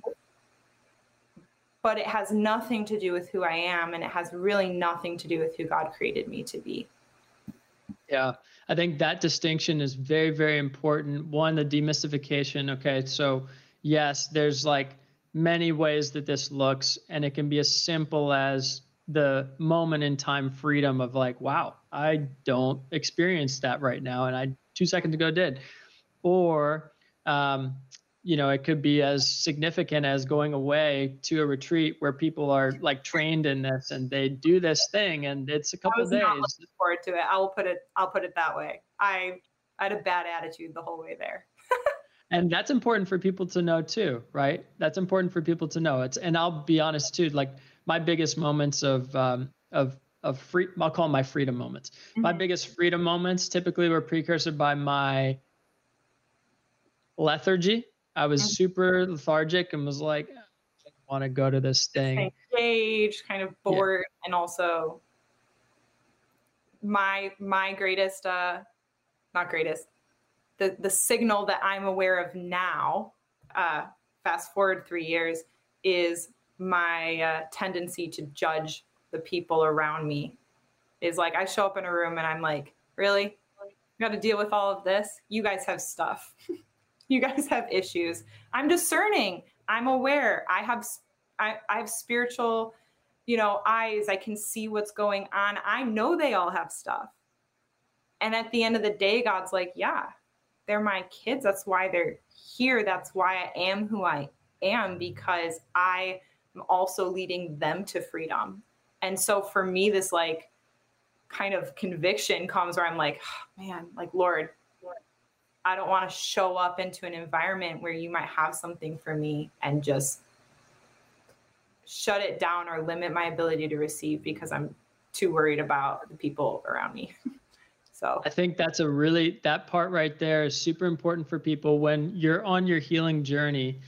but it has nothing to do with who I am and it has really nothing to do with who God created me to be. Yeah, I think that distinction is very, very important. One, the demystification. Okay, so yes, there's like many ways that this looks, and it can be as simple as the moment in time freedom of like, wow, I don't experience that right now, and I two seconds ago did, or um, you know, it could be as significant as going away to a retreat where people are like trained in this and they do this thing and it's a couple I was days. Not looking forward to it. I will put it. I'll put it that way. I, I had a bad attitude the whole way there. and that's important for people to know too, right? That's important for people to know. It's and I'll be honest too. Like my biggest moments of um, of of free, I'll call them my freedom moments. Mm-hmm. My biggest freedom moments typically were precursor by my lethargy I was mm-hmm. super lethargic and was like, I want to go to this thing. Engaged, kind of bored, yeah. and also my my greatest, uh, not greatest, the the signal that I'm aware of now. Uh, fast forward three years is my uh, tendency to judge the people around me. Is like I show up in a room and I'm like, really, got to deal with all of this. You guys have stuff. you guys have issues. I'm discerning. I'm aware. I have I, I have spiritual, you know, eyes. I can see what's going on. I know they all have stuff. And at the end of the day, God's like, yeah, they're my kids. That's why they're here. That's why I am who I am because I am also leading them to freedom. And so for me, this like kind of conviction comes where I'm like, oh, man, like, Lord, I don't want to show up into an environment where you might have something for me and just shut it down or limit my ability to receive because I'm too worried about the people around me. so I think that's a really that part right there is super important for people when you're on your healing journey.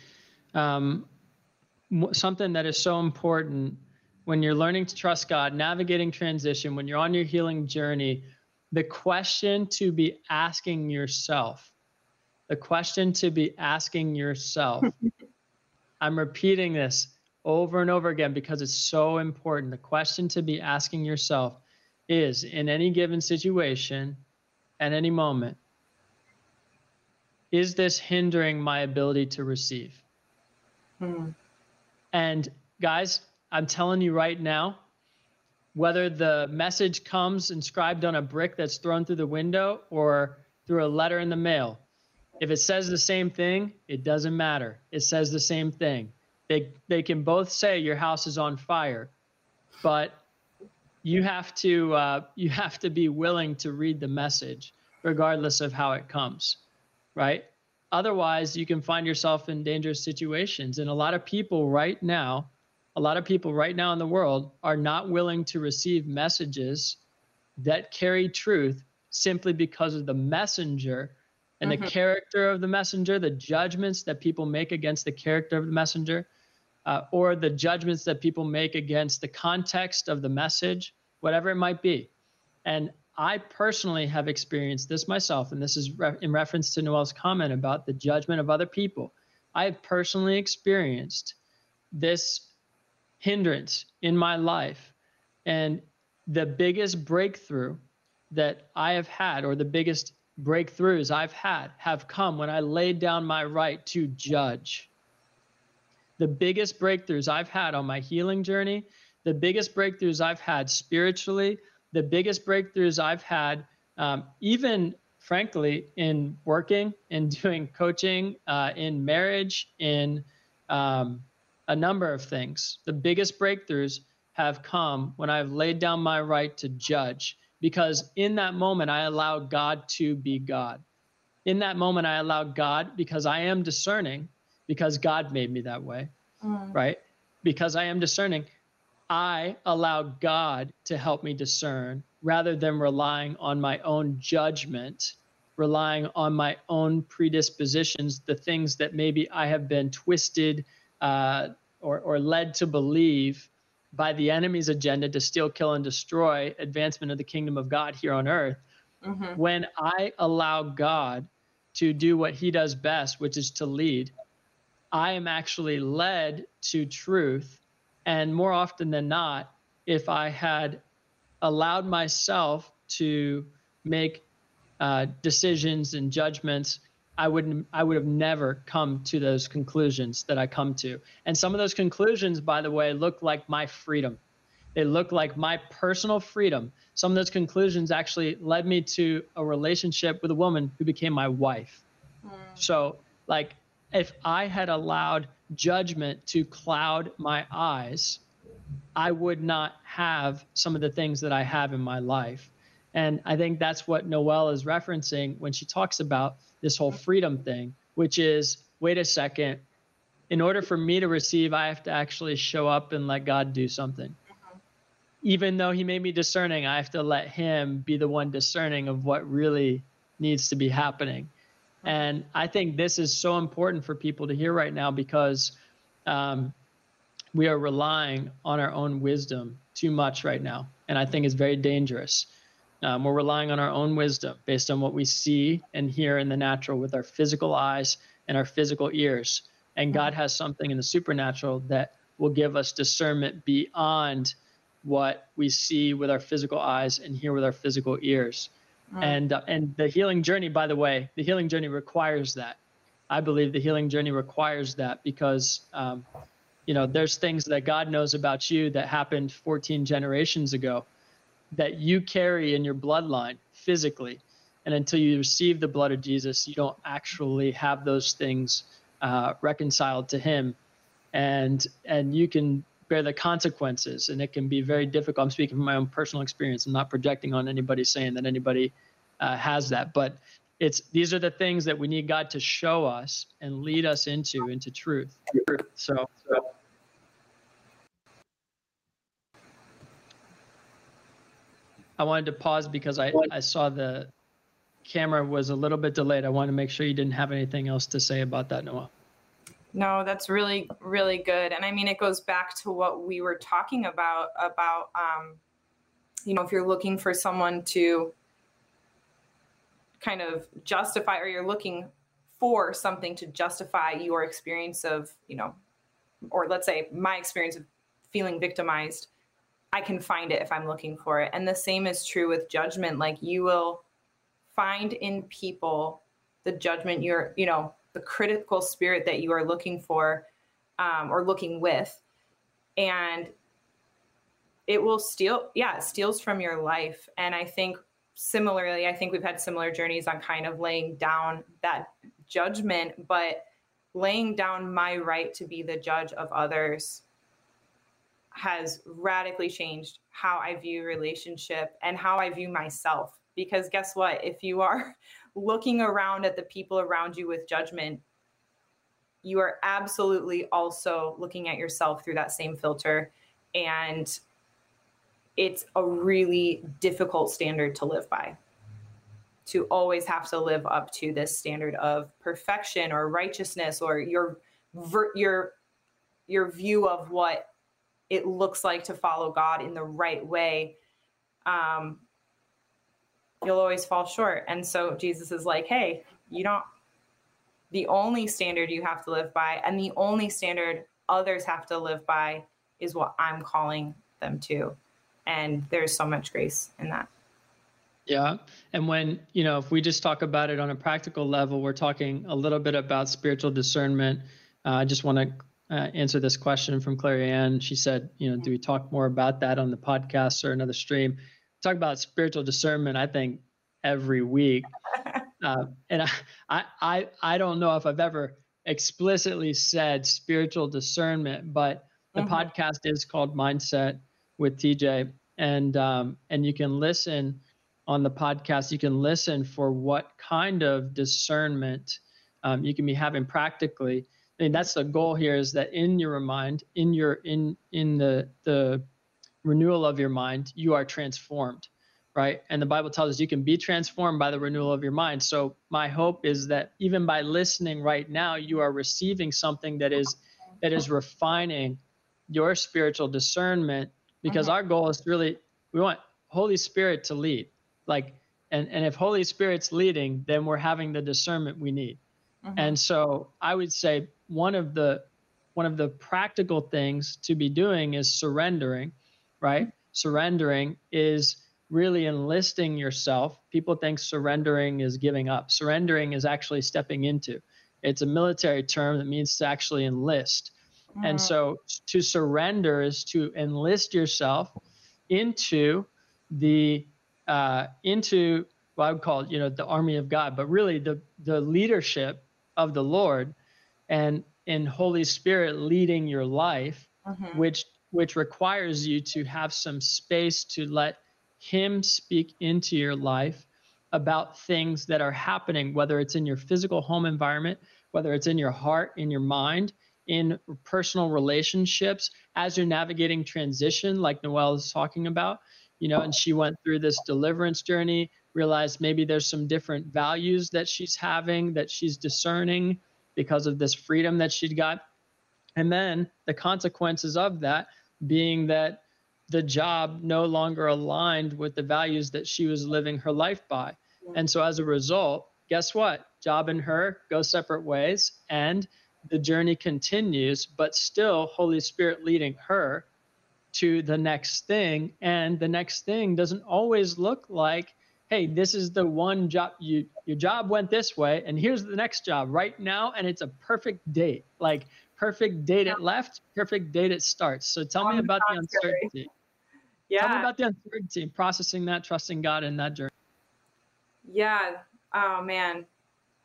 Um, something that is so important when you're learning to trust God, navigating transition, when you're on your healing journey the question to be asking yourself, the question to be asking yourself. I'm repeating this over and over again because it's so important. The question to be asking yourself is in any given situation, at any moment, is this hindering my ability to receive? Hmm. And guys, I'm telling you right now, whether the message comes inscribed on a brick that's thrown through the window or through a letter in the mail. If it says the same thing, it doesn't matter. It says the same thing. They they can both say your house is on fire, but you have to uh, you have to be willing to read the message, regardless of how it comes, right? Otherwise, you can find yourself in dangerous situations. And a lot of people right now a lot of people right now in the world are not willing to receive messages that carry truth simply because of the messenger and mm-hmm. the character of the messenger, the judgments that people make against the character of the messenger, uh, or the judgments that people make against the context of the message, whatever it might be. And I personally have experienced this myself, and this is re- in reference to Noelle's comment about the judgment of other people. I have personally experienced this hindrance in my life And the biggest breakthrough that I have had, or the biggest breakthroughs I've had, have come when I laid down my right to judge. The biggest breakthroughs I've had on my healing journey, the biggest breakthroughs I've had spiritually, the biggest breakthroughs I've had, um, even frankly, in working, in doing coaching, uh, in marriage, in um, a number of things. The biggest breakthroughs have come when I've laid down my right to judge, because in that moment, I allow God to be God. In that moment, I allow God because I am discerning, because God made me that way, mm. right? Because I am discerning, I allow God to help me discern rather than relying on my own judgment, relying on my own predispositions, the things that maybe I have been twisted uh, or, or led to believe by the enemy's agenda to steal, kill, and destroy advancement of the kingdom of God here on earth. Mm-hmm. When I allow God to do what he does best, which is to lead, I am actually led to truth. And more often than not, if I had allowed myself to make uh, decisions and judgments, I wouldn't I would have never come to those conclusions that I come to. And some of those conclusions, by the way, look like my freedom. They look like my personal freedom. Some of those conclusions actually led me to a relationship with a woman who became my wife. Mm. So, like, if I had allowed judgment to cloud my eyes, I would not have some of the things that I have in my life. And I think that's what Noelle is referencing when she talks about this whole freedom thing, which is wait a second, in order for me to receive, I have to actually show up and let God do something. Mm-hmm. Even though He made me discerning, I have to let Him be the one discerning of what really needs to be happening. Mm-hmm. And I think this is so important for people to hear right now because um, we are relying on our own wisdom too much right now. And I think it's very dangerous. Um, we're relying on our own wisdom based on what we see and hear in the natural with our physical eyes and our physical ears. And God has something in the supernatural that will give us discernment beyond what we see with our physical eyes and hear with our physical ears. Right. And uh, and the healing journey, by the way, the healing journey requires that. I believe the healing journey requires that because um, you know there's things that God knows about you that happened 14 generations ago that you carry in your bloodline physically. And until you receive the blood of Jesus, you don't actually have those things uh, reconciled to Him, and and you can bear the consequences, and it can be very difficult. I'm speaking from my own personal experience. I'm not projecting on anybody saying that anybody uh, has that, but it's these are the things that we need God to show us and lead us into into truth. So, so I wanted to pause because I, I saw the camera was a little bit delayed. I want to make sure you didn't have anything else to say about that, Noah. No, that's really, really good. And I mean, it goes back to what we were talking about, about, um, you know, if you're looking for someone to kind of justify, or you're looking for something to justify your experience of, you know, or let's say my experience of feeling victimized, I can find it if I'm looking for it. And the same is true with judgment. Like you will find in people the judgment you're, you know, the critical spirit that you are looking for um, or looking with. And it will steal, yeah, it steals from your life. And I think similarly, I think we've had similar journeys on kind of laying down that judgment, but laying down my right to be the judge of others has radically changed how I view relationship and how I view myself. Because guess what? If you are looking around at the people around you with judgment, you are absolutely also looking at yourself through that same filter. And it's a really difficult standard to live by. To always have to live up to this standard of perfection or righteousness or your your your view of what it looks like to follow God in the right way, um, you'll always fall short. And so Jesus is like, hey, you don't, the only standard you have to live by and the only standard others have to live by is what I'm calling them to. And there's so much grace in that. Yeah. And when, you know, if we just talk about it on a practical level, we're talking a little bit about spiritual discernment. Uh, I just want to uh, answer this question from Clary Ann. She said, you know, do we talk more about that on the podcast or another stream? Talk about spiritual discernment, I think, every week. Uh, and I, I, I, I don't know if I've ever explicitly said spiritual discernment, but the mm-hmm. podcast is called Mindset with TJ, and um, and you can listen on the podcast. You can listen for what kind of discernment um, you can be having practically. I mean, that's the goal here: is that in your mind, in your in in the the renewal of your mind, you are transformed, right? And the Bible tells us you can be transformed by the renewal of your mind. So my hope is that even by listening right now, you are receiving something that is that is refining your spiritual discernment because mm-hmm. our goal is really we want Holy Spirit to lead. Like and and if Holy Spirit's leading, then we're having the discernment we need. Mm-hmm. And so I would say one of the one of the practical things to be doing is surrendering, right? Mm-hmm. Surrendering is really enlisting yourself. People think surrendering is giving up. Surrendering is actually stepping into. It's a military term that means to actually enlist. And mm. so to surrender is to enlist yourself into the uh, into what I would call you know the army of God, but really the the leadership of the Lord, and in Holy Spirit leading your life, mm-hmm. which which requires you to have some space to let Him speak into your life about things that are happening, whether it's in your physical home environment, whether it's in your heart, in your mind, in personal relationships as you're navigating transition, like Noelle is talking about, you know, and she went through this deliverance journey, realized maybe there's some different values that she's having, that she's discerning because of this freedom that she'd got. And then the consequences of that being that the job no longer aligned with the values that she was living her life by. And so as a result, guess what? Job and her go separate ways. And the journey continues, but still Holy Spirit leading her to the next thing. And the next thing doesn't always look like, hey, this is the one job you your job went this way, and here's the next job right now, and it's a perfect date. Like perfect date it left, perfect date it starts. So tell oh, me about the uncertainty. Yeah. Tell me about the uncertainty, processing that, trusting God in that journey. Yeah. Oh man,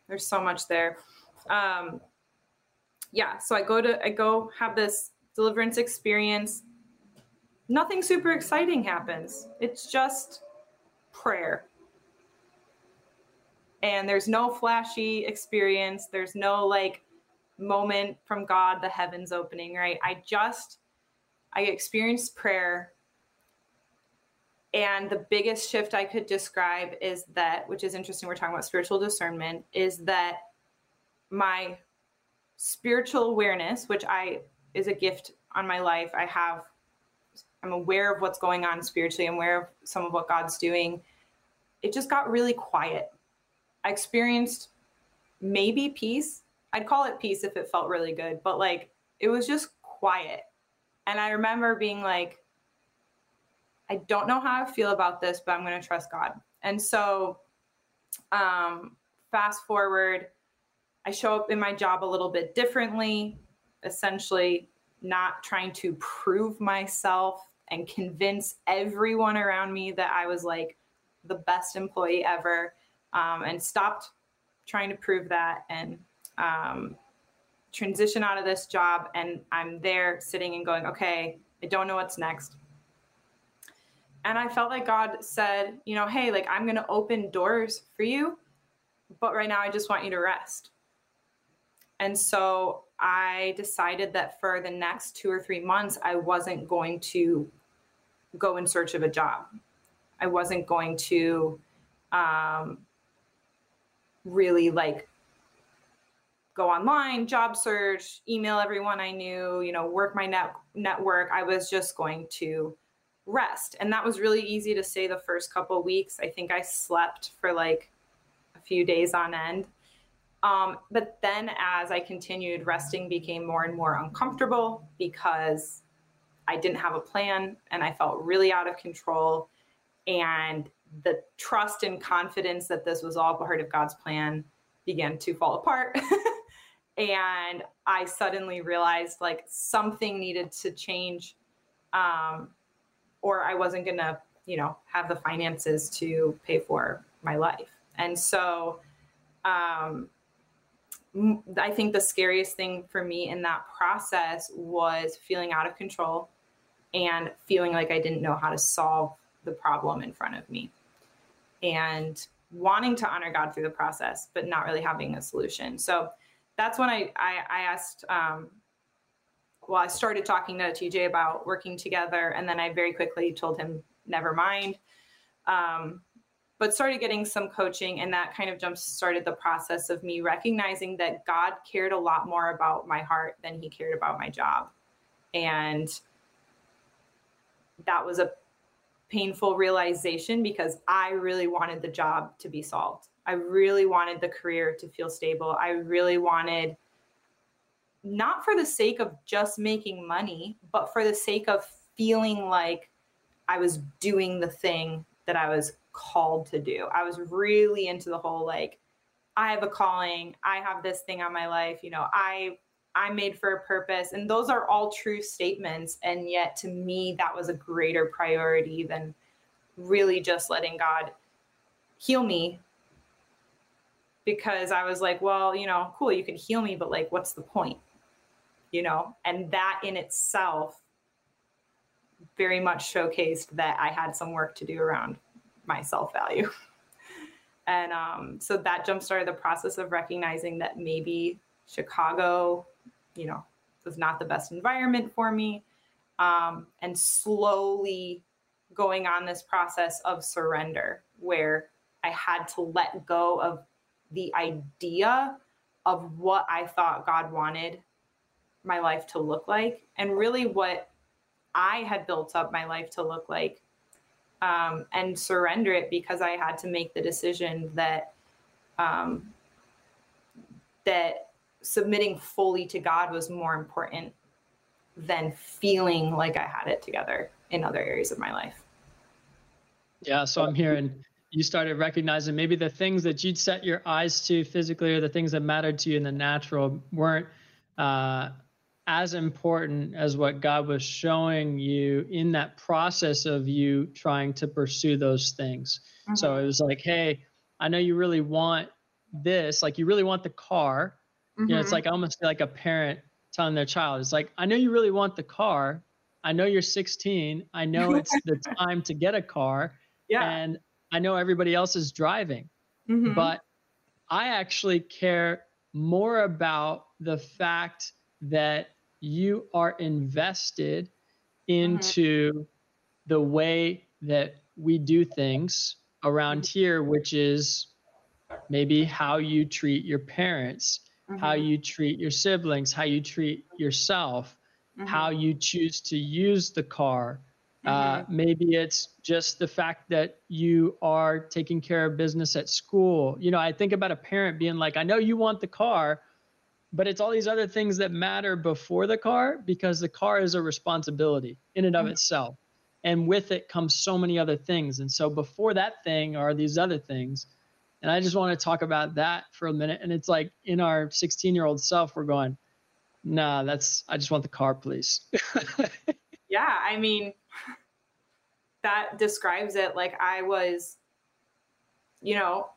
there's so much there. Um, yeah, so I go to I go have this deliverance experience. Nothing super exciting happens. It's just prayer. And there's no flashy experience. There's no like moment from God, the heavens opening, right? I just I experienced prayer and the biggest shift I could describe is that, which is interesting, we're talking about spiritual discernment, is that my spiritual awareness, which I is a gift on my life. I have I'm aware of what's going on spiritually. I'm aware of some of what God's doing. It just got really quiet. I experienced maybe peace. I'd call it peace if it felt really good, but like it was just quiet. And I remember being like, I don't know how I feel about this, but I'm going to trust God. And so, um, fast forward, I show up in my job a little bit differently, essentially not trying to prove myself and convince everyone around me that I was like the best employee ever um, and stopped trying to prove that and um, transition out of this job. And I'm there sitting and going, okay, I don't know what's next. And I felt like God said, you know, hey, like I'm going to open doors for you, but right now I just want you to rest. And so I decided that for the next two or three months, I wasn't going to go in search of a job. I wasn't going to um, really like go online, job search, email everyone I knew, you know, work my net network. I was just going to rest. And that was really easy to say the first couple weeks. I think I slept for like a few days on end. Um, but then as I continued, resting became more and more uncomfortable because I I didn't have a plan and I felt really out of control. And the trust and confidence that this was all part of God's plan began to fall apart. and I suddenly realized like something needed to change, um, or I wasn't going to, you know, have the finances to pay for my life. And so, um, I think the scariest thing for me in that process was feeling out of control and feeling like I didn't know how to solve the problem in front of me and wanting to honor God through the process, but not really having a solution. So that's when I, I, I asked, um, well, I started talking to TJ about working together, and then I very quickly told him, never mind. Um, but started getting some coaching, and that kind of jump started the process of me recognizing that God cared a lot more about my heart than he cared about my job. And that was a painful realization because I really wanted the job to be solved. I really wanted the career to feel stable. I really wanted, not for the sake of just making money, but for the sake of feeling like I was doing the thing that I was called to do. I was really into the whole like, I have a calling, I have this thing on my life, you know, I I'm made for a purpose. And those are all true statements. And yet, to me, that was a greater priority than really just letting God heal me. Because I was like, well, you know, cool, you can heal me, but like, what's the point? You know, and that in itself very much showcased that I had some work to do around my self value. and um, so that jump started the process of recognizing that maybe Chicago you know, was not the best environment for me. Um, and slowly going on this process of surrender where I had to let go of the idea of what I thought God wanted my life to look like and really what I had built up my life to look like um, and surrender it because I had to make the decision that um, that submitting fully to God was more important than feeling like I had it together in other areas of my life. Yeah, so I'm hearing you started recognizing maybe the things that you'd set your eyes to physically or the things that mattered to you in the natural weren't uh, as important as what God was showing you in that process of you trying to pursue those things. Mm-hmm. So it was like, hey, I know you really want this, like you really want the car, Mm-hmm. You know, it's mm-hmm. like almost like a parent telling their child, it's like, I know you really want the car. I know you're 16. I know it's the time to get a car. Yeah. And I know everybody else is driving. Mm-hmm. But I actually care more about the fact that you are invested into mm-hmm. the way that we do things around mm-hmm. here, which is maybe how you treat your parents mm-hmm. how you treat your siblings, how you treat yourself, mm-hmm. how you choose to use the car. Uh, mm-hmm. maybe it's just the fact that you are taking care of business at school. You know, I think about a parent being like, I know you want the car, but it's all these other things that matter before the car because the car is a responsibility in and of mm-hmm. itself. And with it comes so many other things. And so before that thing are these other things. And I just want to talk about that for a minute. And it's like in our 16 year old self, we're going, nah, that's, I just want the car, please. yeah. I mean, that describes it. Like I was, you know,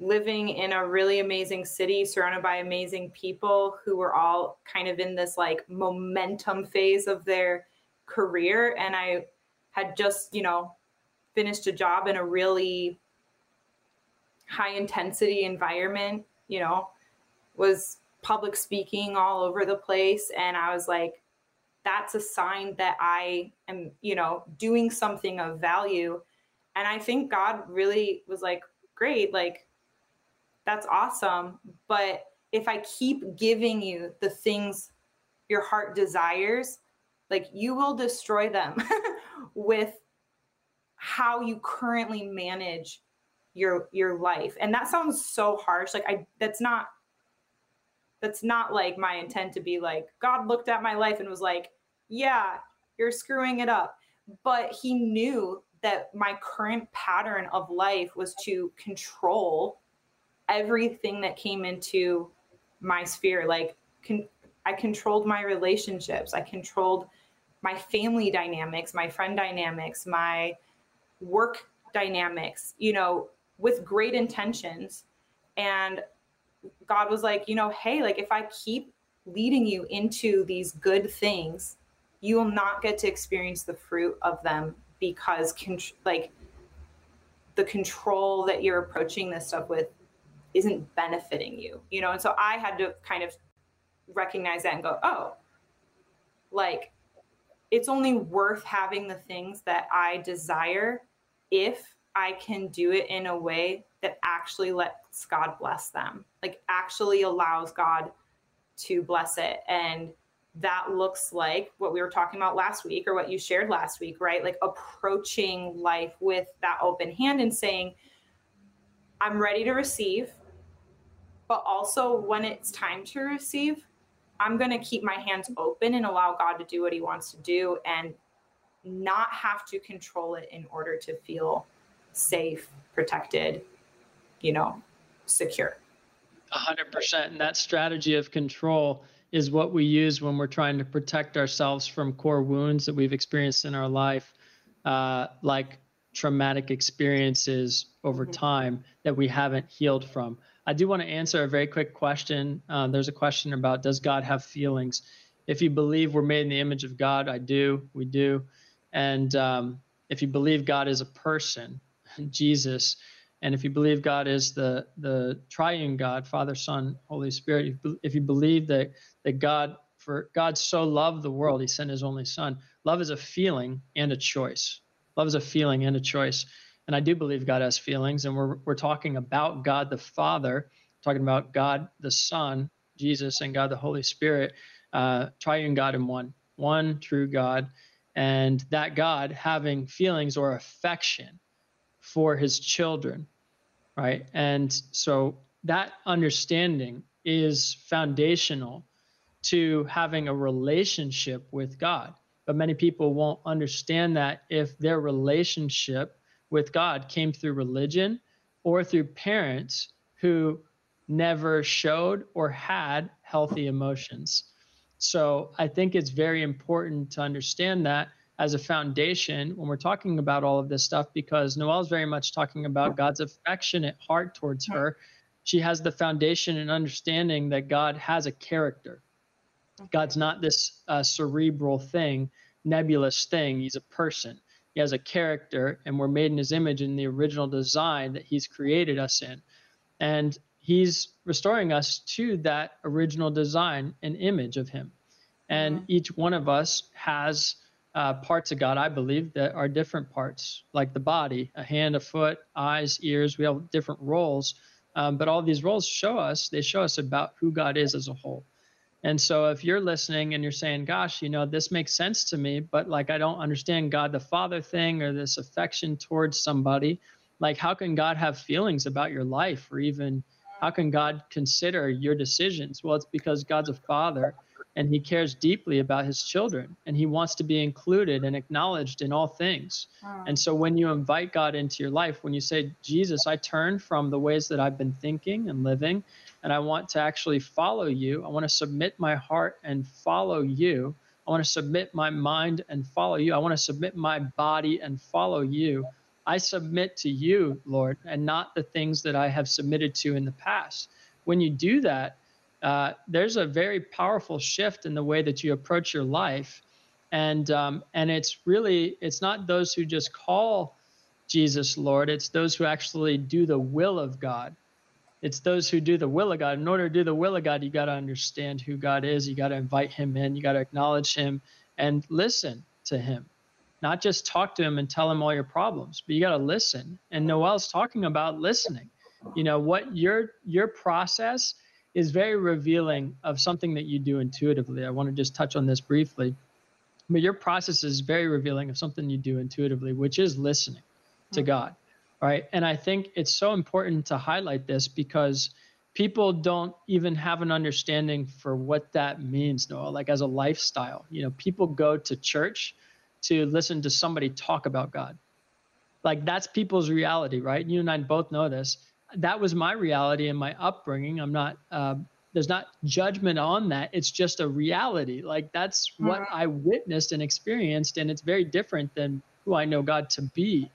living in a really amazing city surrounded by amazing people who were all kind of in this like momentum phase of their career. And I had just, you know, finished a job in a really high intensity environment, you know, was public speaking all over the place. And I was like, that's a sign that I am, you know, doing something of value. And I think God really was like, great, like, that's awesome. But if I keep giving you the things your heart desires, like, you will destroy them with how you currently manage your your life and that sounds so harsh like i that's not that's not like my intent to be like god looked at my life and was like yeah you're screwing it up. But he knew that my current pattern of life was to control everything that came into my sphere. Like, con- I controlled my relationships, I controlled my family dynamics, my friend dynamics, my work dynamics, you know, with great intentions. And God was like, you know, hey, like if I keep leading you into these good things, you will not get to experience the fruit of them because, con- like, the control that you're approaching this stuff with isn't benefiting you, you know? And so I had to kind of recognize that and go, oh, like, it's only worth having the things that I desire if I can do it in a way that actually lets God bless them, like actually allows God to bless it. And that looks like what we were talking about last week or what you shared last week, right? Like approaching life with that open hand and saying, I'm ready to receive, but also when it's time to receive, I'm going to keep my hands open and allow God to do what he wants to do and not have to control it in order to feel safe, protected, you know, secure. A hundred percent. And that strategy of control is what we use when we're trying to protect ourselves from core wounds that we've experienced in our life, uh, like traumatic experiences over mm-hmm. time that we haven't healed from. I do want to answer a very quick question. Uh, there's a question about does God have feelings? If you believe we're made in the image of God, I do. We do. And um, if you believe God is a person, Jesus, and if you believe God is the the triune God, Father, Son, Holy Spirit, if you believe that that God for God so loved the world, He sent His only Son. Love is a feeling and a choice. Love is a feeling and a choice. And I do believe God has feelings, and we're we're talking about God the Father, talking about God the Son, Jesus, and God the Holy Spirit, uh, triune God in one, one true God, and that God having feelings or affection for His children, right? And so that understanding is foundational to having a relationship with God. But many people won't understand that if their relationship with God came through religion or through parents who never showed or had healthy emotions. So I think it's very important to understand that as a foundation when we're talking about all of this stuff because Noelle's very much talking about God's affectionate heart towards her. She has the foundation and understanding that God has a character. God's not this uh, cerebral thing, nebulous thing. He's a person. He has a character, and we're made in his image in the original design that he's created us in. And he's restoring us to that original design and image of him. And mm-hmm. each one of us has uh, parts of God, I believe, that are different parts, like the body a hand, a foot, eyes, ears. We have different roles. Um, but all these roles show us, they show us about who God is as a whole. And so if you're listening and you're saying, gosh, you know, this makes sense to me, but like I don't understand God the Father thing or this affection towards somebody, like how can God have feelings about your life or even how can God consider your decisions? Well, it's because God's a father and he cares deeply about his children and he wants to be included and acknowledged in all things. Wow. And so when you invite God into your life, when you say, Jesus, I turn from the ways that I've been thinking and living and I want to actually follow you. I want to submit my heart and follow you. I want to submit my mind and follow you. I want to submit my body and follow you. I submit to you, Lord, and not the things that I have submitted to in the past. When you do that, uh, there's a very powerful shift in the way that you approach your life, and um, and it's really it's not those who just call Jesus Lord. It's those who actually do the will of God. It's those who do the will of God. In order to do the will of God, you got to understand who God is. You got to invite Him in. You got to acknowledge Him and listen to Him. Not just talk to Him and tell Him all your problems, but you got to listen. And Noelle's talking about listening. You know what your your process is very revealing of something that you do intuitively. I want to just touch on this briefly. But your process is very revealing of something you do intuitively, which is listening to mm-hmm. God right? And I think it's so important to highlight this because people don't even have an understanding for what that means, Noah, like as a lifestyle. You know, people go to church to listen to somebody talk about God. Like that's people's reality, right? You and I both know this. That was my reality and my upbringing. I'm not, uh, there's not judgment on that. It's just a reality. Like that's mm-hmm. what I witnessed and experienced. And it's very different than who I know God to be.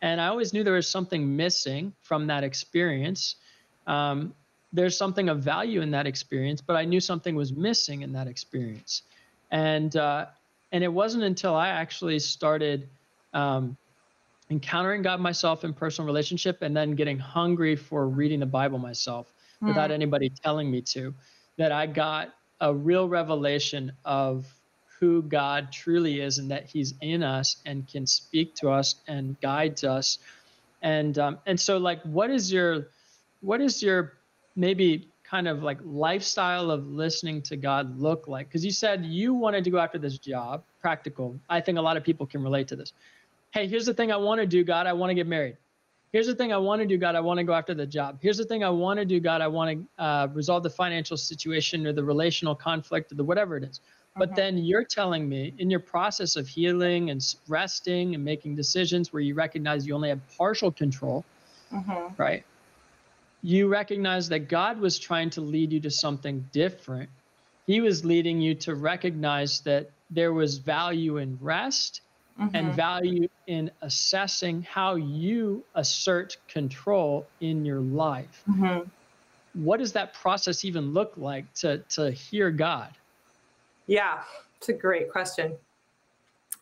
And I always knew there was something missing from that experience. Um, there's something of value in that experience, but I knew something was missing in that experience. And uh, and it wasn't until I actually started um, encountering God myself in personal relationship, and then getting hungry for reading the Bible myself mm. without anybody telling me to, that I got a real revelation of who God truly is and that He's in us and can speak to us and guide us. And um, and so like what is your what is your maybe kind of like lifestyle of listening to God look like? Because you said you wanted to go after this job, practical. I think a lot of people can relate to this. Hey, here's the thing I want to do, God. I want to get married. Here's the thing I want to do, God. I want to go after the job. Here's the thing I want to do, God. I want to uh, resolve the financial situation or the relational conflict or the whatever it is. But mm-hmm. then you're telling me in your process of healing and resting and making decisions where you recognize you only have partial control, mm-hmm. right? You recognize that God was trying to lead you to something different. He was leading you to recognize that there was value in rest mm-hmm. and value in assessing how you assert control in your life. Mm-hmm. What does that process even look like to, to hear God? Yeah, it's a great question.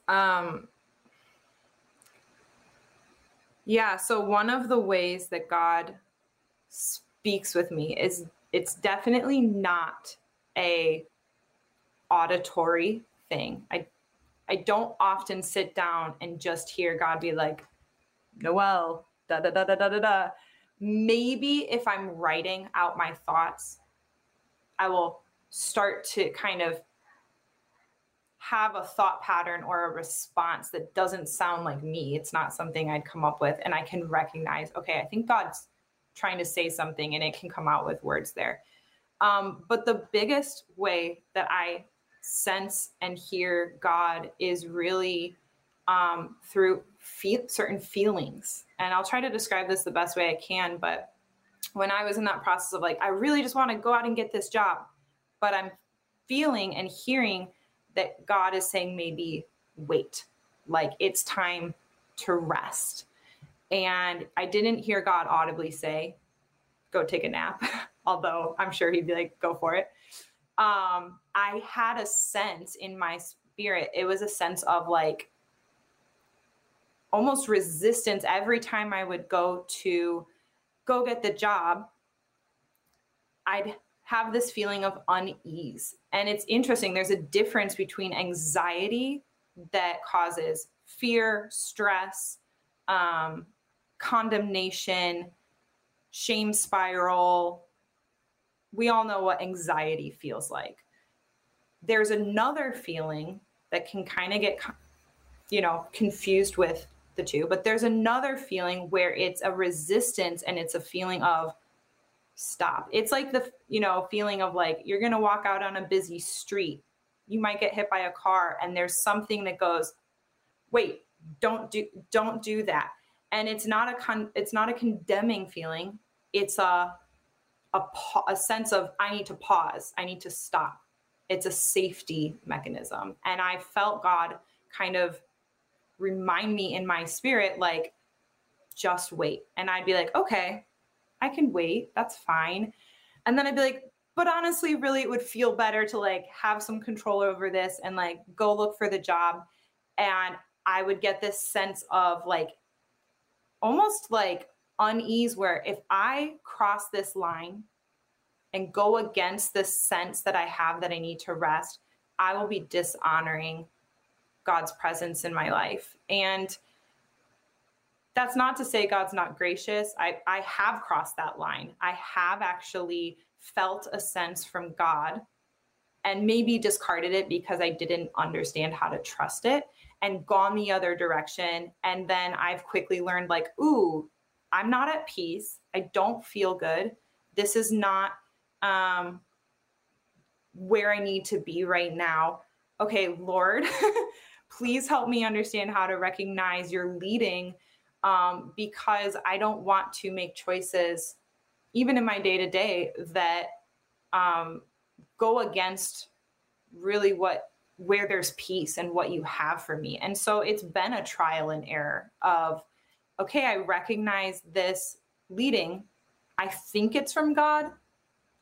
Um, yeah, so one of the ways that God speaks with me is it's definitely not a auditory thing. I I don't often sit down and just hear God be like, Noelle, da da da da da da da. Maybe if I'm writing out my thoughts, I will start to kind of have a thought pattern or a response that doesn't sound like me. It's not something I'd come up with. And I can recognize, okay, I think God's trying to say something and it can come out with words there. Um, but the biggest way that I sense and hear God is really um, through fe- certain feelings. And I'll try to describe this the best way I can. But when I was in that process of like, I really just want to go out and get this job, but I'm feeling and hearing that God is saying maybe wait, like it's time to rest. And I didn't hear God audibly say, go take a nap, although I'm sure he'd be like, go for it. Um, I had a sense in my spirit, it was a sense of like almost resistance every time I would go to go get the job. I'd have this feeling of unease. And it's interesting, there's a difference between anxiety that causes fear, stress, um, condemnation, shame spiral. We all know what anxiety feels like. There's another feeling that can kind of get, you know, confused with the two, but there's another feeling where it's a resistance and it's a feeling of stop. It's like the, you know, feeling of like you're going to walk out on a busy street. You might get hit by a car and there's something that goes, "Wait, don't do don't do that." And it's not a con- it's not a condemning feeling. It's a a, a sense of I need to pause. I need to stop. It's a safety mechanism. And I felt God kind of remind me in my spirit like just wait. And I'd be like, "Okay, I can wait. That's fine. And then I'd be like, but honestly, really, it would feel better to like have some control over this and like go look for the job. And I would get this sense of like almost like unease where if I cross this line and go against this sense that I have that I need to rest, I will be dishonoring God's presence in my life. And that's not to say God's not gracious. I, I have crossed that line. I have actually felt a sense from God and maybe discarded it because I didn't understand how to trust it and gone the other direction. And then I've quickly learned, like, ooh, I'm not at peace. I don't feel good. this is not um, where I need to be right now. Okay, Lord, please help me understand how to recognize your leading um, because I don't want to make choices, even in my day to day, that um, go against really what where there's peace and what you have for me. And so it's been a trial and error of, okay, I recognize this leading. I think it's from God.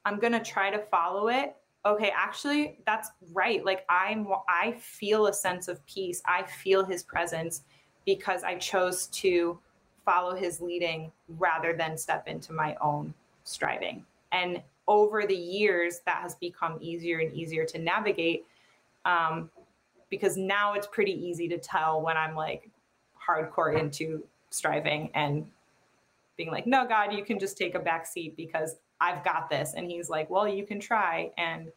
I'm going to try to follow it. Okay, actually that's right. Like I'm I feel a sense of peace. I feel his presence because I chose to follow his leading rather than step into my own striving. And over the years that has become easier and easier to navigate um, because now it's pretty easy to tell when I'm like hardcore into striving and being like, no, God, you can just take a back seat because I've got this. And he's like, well, you can try. And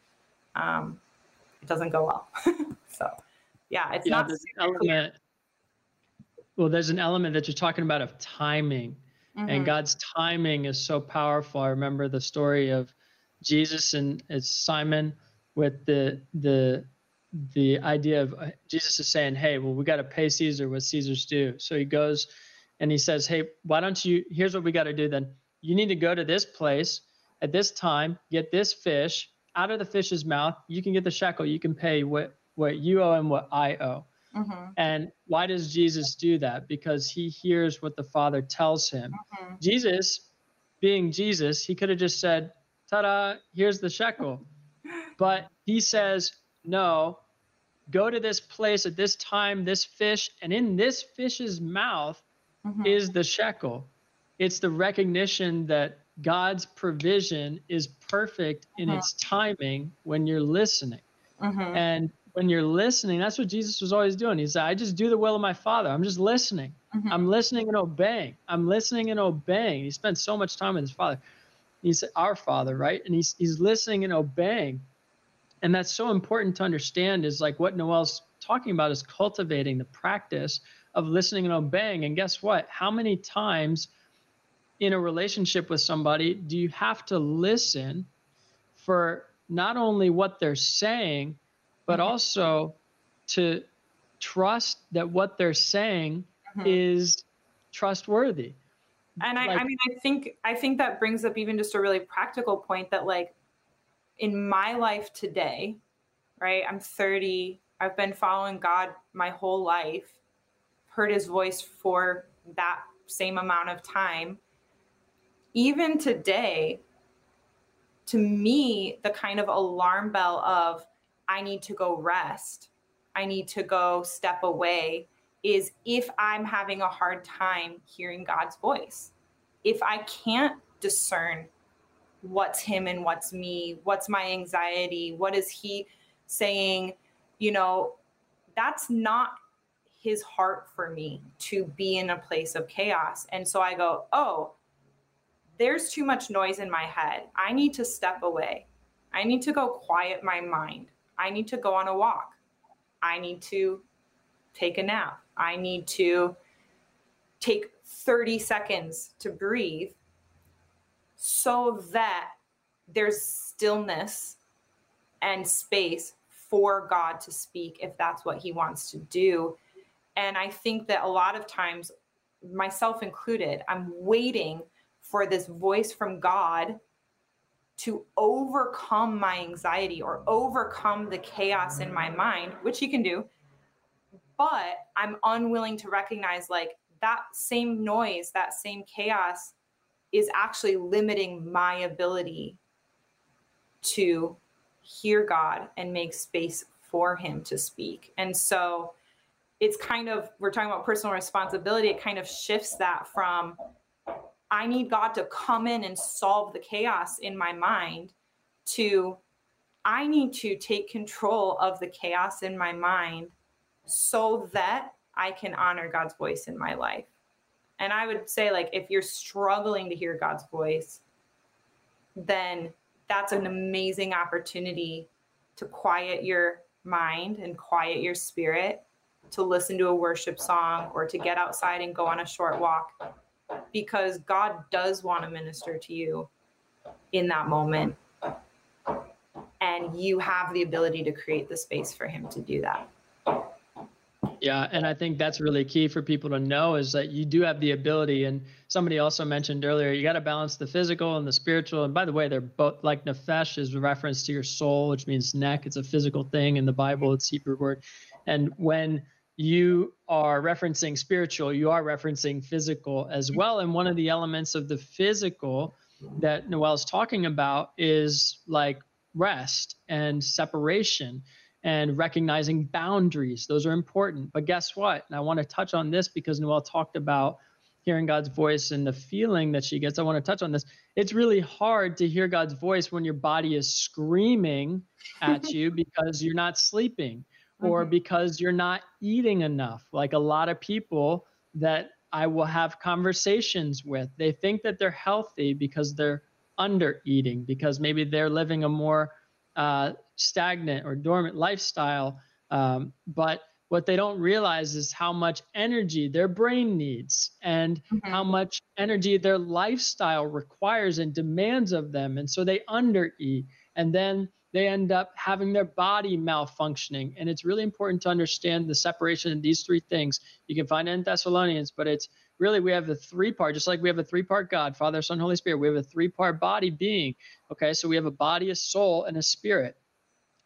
um, it doesn't go well. so, yeah, it's yeah, not. Element, well, there's an element that you're talking about of timing. Mm-hmm. And God's timing is so powerful. I remember the story of Jesus and it's Simon with the the the idea of uh, Jesus is saying, "Hey, well, we got to pay Caesar what Caesar's due." So he goes and he says, "Hey, why don't you? Here's what we got to do. Then you need to go to this place at this time, get this fish out of the fish's mouth. You can get the shekel. You can pay what what you owe and what I owe." Mm-hmm. And why does Jesus do that? Because he hears what the Father tells him. Mm-hmm. Jesus, being Jesus, he could have just said, "Ta-da! Here's the shekel," but he says, "No." go to this place at this time, this fish, and in this fish's mouth mm-hmm. is the shekel. It's the recognition that God's provision is perfect in mm-hmm. its timing when you're listening. Mm-hmm. And when you're listening, that's what Jesus was always doing. He said, I just do the will of my Father. I'm just listening. Mm-hmm. I'm listening and obeying. I'm listening and obeying. He spent so much time with his Father. He's our Father, right? And he's, he's listening and obeying and that's so important to understand is like what Noelle's talking about is cultivating the practice of listening and obeying and guess what how many times in a relationship with somebody do you have to listen for not only what they're saying but mm-hmm. also to trust that what they're saying mm-hmm. is trustworthy and I, like, I mean i think i think that brings up even just a really practical point that like in my life today, right? I'm 30. I've been following God my whole life, heard his voice for that same amount of time. Even today, to me, the kind of alarm bell of I need to go rest, I need to go step away is if I'm having a hard time hearing God's voice. If I can't discern what's him and what's me what's my anxiety what is he saying you know that's not his heart for me to be in a place of chaos. And so i go oh there's too much noise in my head. I need to step away. I need to go quiet my mind. I need to go on a walk. I need to take a nap. I need to take 30 seconds to breathe so that there's stillness and space for God to speak if that's what he wants to do. And I think that a lot of times, myself included, I'm waiting for this voice from God to overcome my anxiety or overcome the chaos in my mind, which he can do. But I'm unwilling to recognize like that same noise, that same chaos is actually limiting my ability to hear God and make space for Him to speak. And so it's kind of, we're talking about personal responsibility, it kind of shifts that from I need God to come in and solve the chaos in my mind to I need to take control of the chaos in my mind so that I can honor God's voice in my life. And I would say, like, if you're struggling to hear God's voice, then that's an amazing opportunity to quiet your mind and quiet your spirit, to listen to a worship song or to get outside and go on a short walk because God does want to minister to you in that moment. And you have the ability to create the space for him to do that. Yeah, and I think that's really key for people to know is that you do have the ability. And somebody also mentioned earlier, you got to balance the physical and the spiritual. And by the way, they're both like nefesh is a reference to your soul, which means neck. It's a physical thing in the Bible. It's Hebrew word. And when you are referencing spiritual, you are referencing physical as well. And one of the elements of the physical that Noelle's talking about is like rest and separation and recognizing boundaries. Those are important. But guess what? And I want to touch on this because Noelle talked about hearing God's voice and the feeling that she gets. I want to touch on this. It's really hard to hear God's voice when your body is screaming at you because you're not sleeping or mm-hmm. because you're not eating enough. Like a lot of people that I will have conversations with, they think that they're healthy because they're under eating, because maybe they're living a more uh, stagnant or dormant lifestyle. Um, but what they don't realize is how much energy their brain needs and mm-hmm. how much energy their lifestyle requires and demands of them. And so they undereat. And then they end up having their body malfunctioning. And it's really important to understand the separation of these three things. You can find it in Thessalonians, but it's really we have a three part, just like we have a three part God, Father, Son, Holy Spirit. We have a three part body being. Okay, so we have a body, a soul, and a spirit.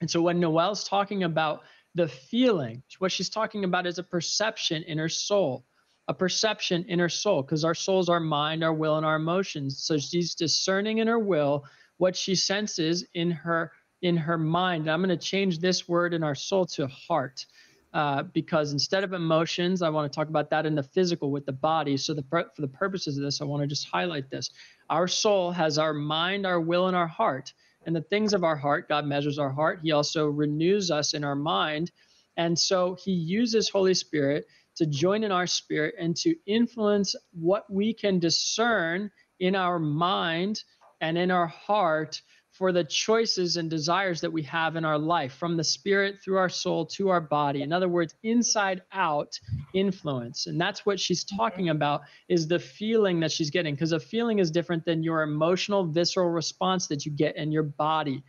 And so when Noelle's talking about the feeling, what she's talking about is a perception in her soul, a perception in her soul, because our souls, our mind, our will, and our emotions. So she's discerning in her will what she senses in her in her mind. And I'm going to change this word in our soul to heart. Uh, because instead of emotions, I want to talk about that in the physical with the body. So, the, for the purposes of this, I want to just highlight this. Our soul has our mind, our will, and our heart and the things of our heart. God measures our heart. He also renews us in our mind. And so he uses Holy Spirit to join in our spirit and to influence what we can discern in our mind and in our heart for the choices and desires that we have in our life from the spirit through our soul to our body. In other words inside out influence. And that's what she's mm-hmm. talking about is the feeling that she's getting because a feeling is different than your emotional visceral response that you get in your body.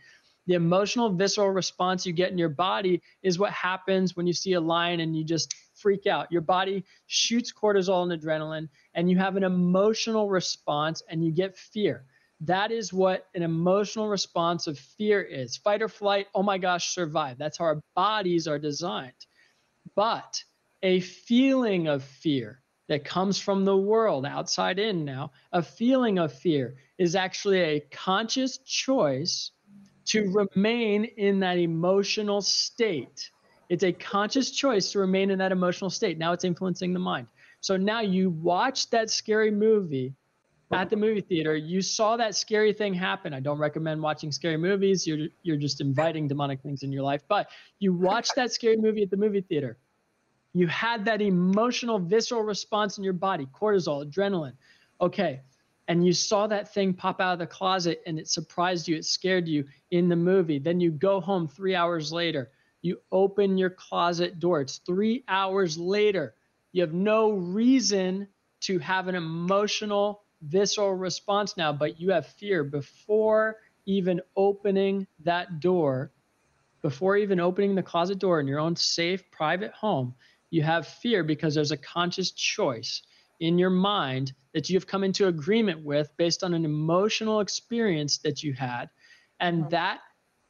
The emotional visceral response you get in your body is what happens when you see a lion and you just freak out. Your body shoots cortisol and adrenaline and you have an emotional response and you get fear that is what an emotional response of fear is fight or flight, oh my gosh, survive. That's how our bodies are designed. But a feeling of fear that comes from the world outside in now, a feeling of fear is actually a conscious choice to remain in that emotional state. It's a conscious choice to remain in that emotional state. Now it's influencing the mind. So now you watch that scary movie at the movie theater, you saw that scary thing happen. I don't recommend watching scary movies. You're you're just inviting demonic things in your life. But you watched that scary movie at the movie theater. You had that emotional, visceral response in your body, cortisol, adrenaline. Okay. And you saw that thing pop out of the closet and it surprised you, it scared you in the movie. Then you go home three hours later. You open your closet door. It's three hours later. You have no reason to have an emotional visceral response now, but you have fear before even opening that door, before even opening the closet door in your own safe, private home, you have fear because there's a conscious choice in your mind that you've come into agreement with based on an emotional experience that you had. And uh-huh. that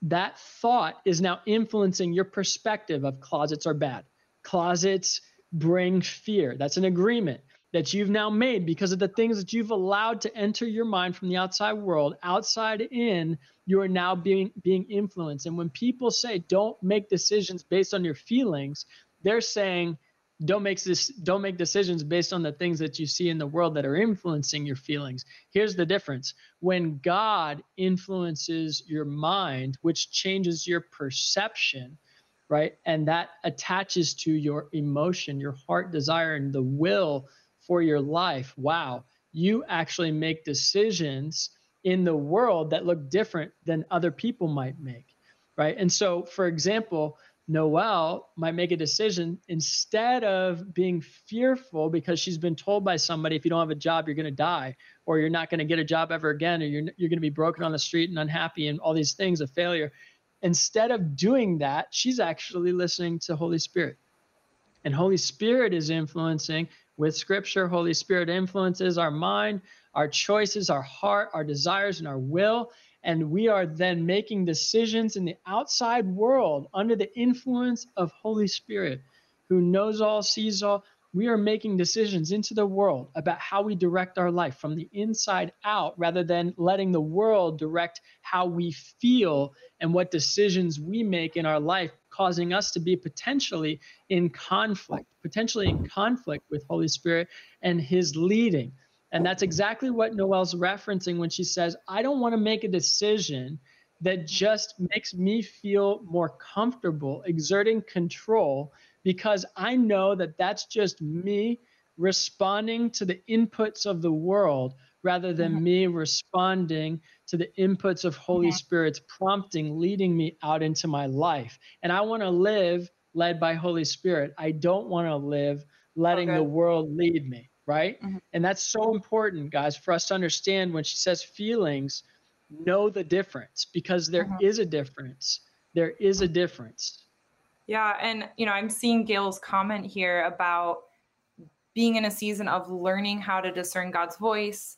that thought is now influencing your perspective of closets are bad. Closets bring fear. That's an agreement that you've now made because of the things that you've allowed to enter your mind from the outside world outside in you are now being being influenced. And when people say don't make decisions based on your feelings they're saying don't make this don't make decisions based on the things that you see in the world that are influencing your feelings. Here's the difference. When god influences your mind which changes your perception right and that attaches to your emotion your heart desire and the will for your life, wow, you actually make decisions in the world that look different than other people might make, right? And so, for example, Noelle might make a decision instead of being fearful because she's been told by somebody if you don't have a job you're going to die or you're not going to get a job ever again or you're you're going to be broken on the street and unhappy and all these things of failure. Instead of doing that, she's actually listening to Holy Spirit. And Holy Spirit is influencing with scripture. Holy Spirit influences our mind, our choices, our heart, our desires and our will and we are then making decisions in the outside world under the influence of Holy Spirit, who knows all, sees all. We are making decisions into the world about how we direct our life from the inside out rather than letting the world direct how we feel and what decisions we make in our life, causing us to be potentially in conflict, potentially in conflict with Holy Spirit and His leading. And that's exactly what Noelle's referencing when she says, I don't want to make a decision that just makes me feel more comfortable exerting control because I know that that's just me responding to the inputs of the world rather than mm-hmm. me responding to the inputs of Holy mm-hmm. Spirit's prompting, leading me out into my life. And I want to live led by Holy Spirit. I don't want to live letting okay. the world lead me right? Mm-hmm. And that's so important, guys, for us to understand when she says feelings, know the difference because there mm-hmm. is a difference. There is a difference. Yeah. And, you know, I'm seeing Gail's comment here about being in a season of learning how to discern God's voice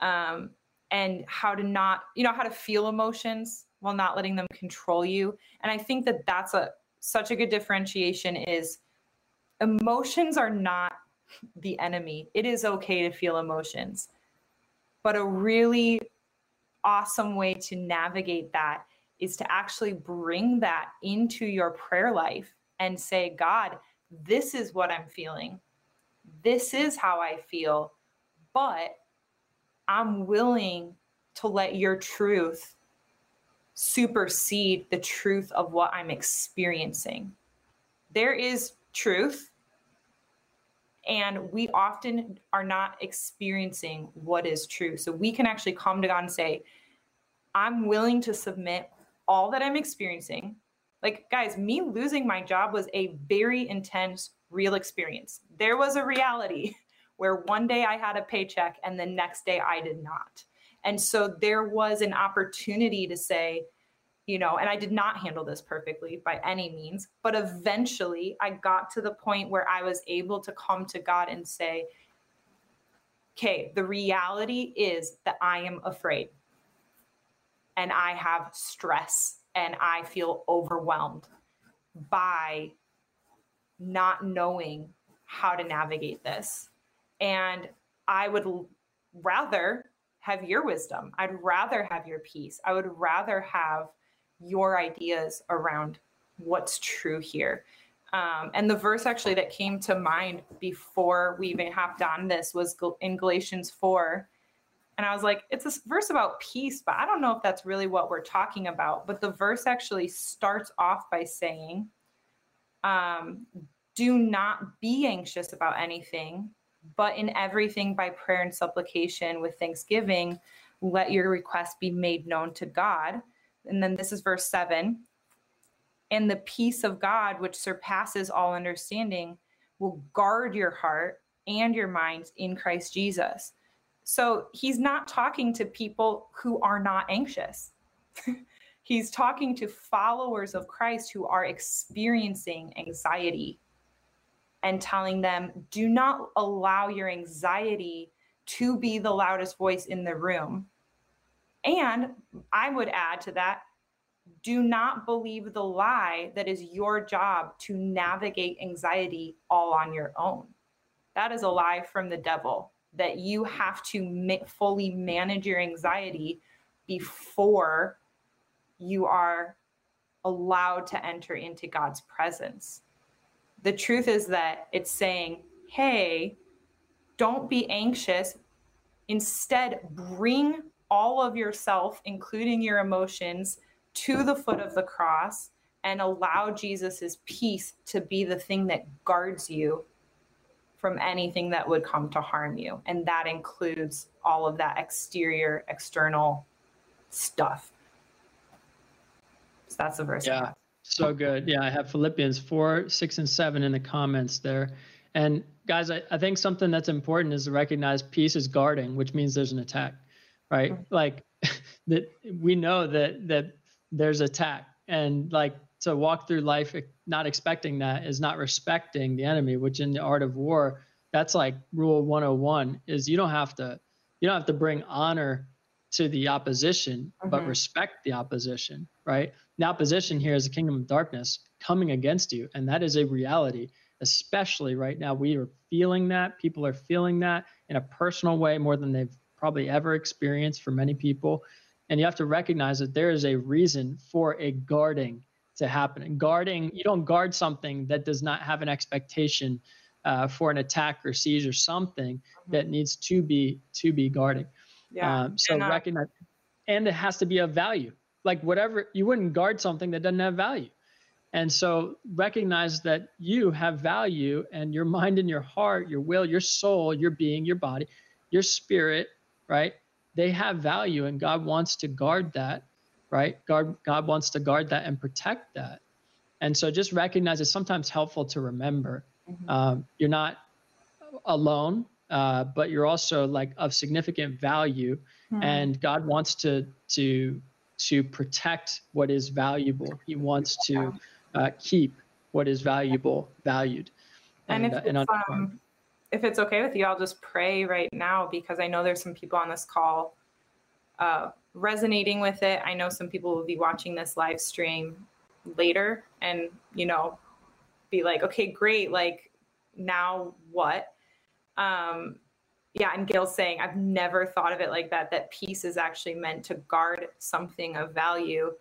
um, and how to not, you know, how to feel emotions while not letting them control you. And I think that that's a such a good differentiation is emotions are not the enemy. It is okay to feel emotions. But a really awesome way to navigate that is to actually bring that into your prayer life and say, God, this is what I'm feeling. This is how I feel. But I'm willing to let your truth supersede the truth of what I'm experiencing. There is truth and we often are not experiencing what is true. So we can actually come to God and say, I'm willing to submit all that I'm experiencing. Like, guys, me losing my job was a very intense, real experience. There was a reality where one day I had a paycheck and the next day I did not. And so there was an opportunity to say, you know, and I did not handle this perfectly by any means, but eventually I got to the point where I was able to come to God and say, okay, the reality is that I am afraid and I have stress and I feel overwhelmed by not knowing how to navigate this. And I would rather have your wisdom. I'd rather have your peace. I would rather have your ideas around what's true here. Um, and the verse actually that came to mind before we even hopped on this was in Galatians 4. And I was like, it's a verse about peace, but I don't know if that's really what we're talking about. But the verse actually starts off by saying, um, do not be anxious about anything, but in everything by prayer and supplication with thanksgiving, let your request be made known to God and then this is verse seven. And the peace of God, which surpasses all understanding, will guard your heart and your minds in Christ Jesus. So he's not talking to people who are not anxious. he's talking to followers of Christ who are experiencing anxiety and telling them, do not allow your anxiety to be the loudest voice in the room. And I would add to that do not believe the lie that is your job to navigate anxiety all on your own. That is a lie from the devil that you have to ma- fully manage your anxiety before you are allowed to enter into God's presence. The truth is that it's saying, hey, don't be anxious. Instead, bring all of yourself, including your emotions, to the foot of the cross and allow Jesus' peace to be the thing that guards you from anything that would come to harm you. And that includes all of that exterior, external stuff. So that's the verse. Yeah. So good. Yeah, I have Philippians 4, 6, and 7 in the comments there. And guys, I, I think something that's important is to recognize peace is guarding, which means there's an attack, right? Mm-hmm. Like that we know that that there's attack. And like to walk through life not expecting that is not respecting the enemy, which in the art of war, that's like rule 101 is you don't have to you don't have to bring honor to the opposition, mm-hmm. but respect the opposition, right? The opposition here is the kingdom of darkness coming against you, and that is a reality. Especially right now, we are feeling that. People are feeling that in a personal way more than they've probably ever experienced for many people. And you have to recognize that there is a reason for a guarding to happen. And guarding, you don't guard something that does not have an expectation uh, for an attack or siege or something mm-hmm. that needs to be to be guarding. Yeah. Um, so and, uh, recognize, and it has to be of value. Like whatever, you wouldn't guard something that doesn't have value. And so recognize that you have value and your mind and your heart, your will, your soul, your being, your body, your spirit, right? They have value and God wants to guard that, right? God, God wants to guard that and protect that. And so just recognize it's sometimes helpful to remember mm-hmm. um, you're not alone uh, but you're also like of significant value, mm-hmm. and God wants to to to protect what is valuable. He wants to uh, keep what is valuable valued. And, and if, uh, and um, if it's okay with you, I'll just pray right now because I know there's some people on this call uh, resonating with it. I know some people will be watching this live stream later and, you know, be like, okay, great. Like, now what? Um, yeah, and Gail's saying, I've never thought of it like that, that peace is actually meant to guard something of value,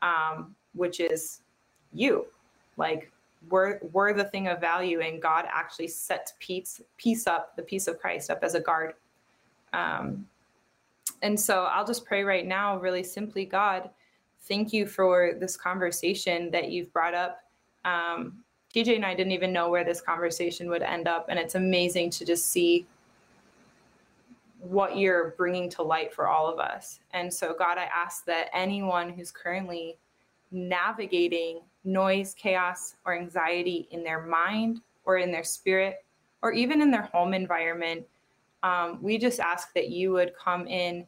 um, which is you. Like we're we're the thing of value, and God actually sets peace peace up, the peace of Christ up as a guard. Um, and so I'll just pray right now, really simply, God, thank you for this conversation that you've brought up. Um, TJ and I didn't even know where this conversation would end up. And it's amazing to just see what you're bringing to light for all of us. And so, God, I ask that anyone who's currently navigating noise, chaos, or anxiety in their mind or in their spirit or even in their home environment, um, we just ask that you would come in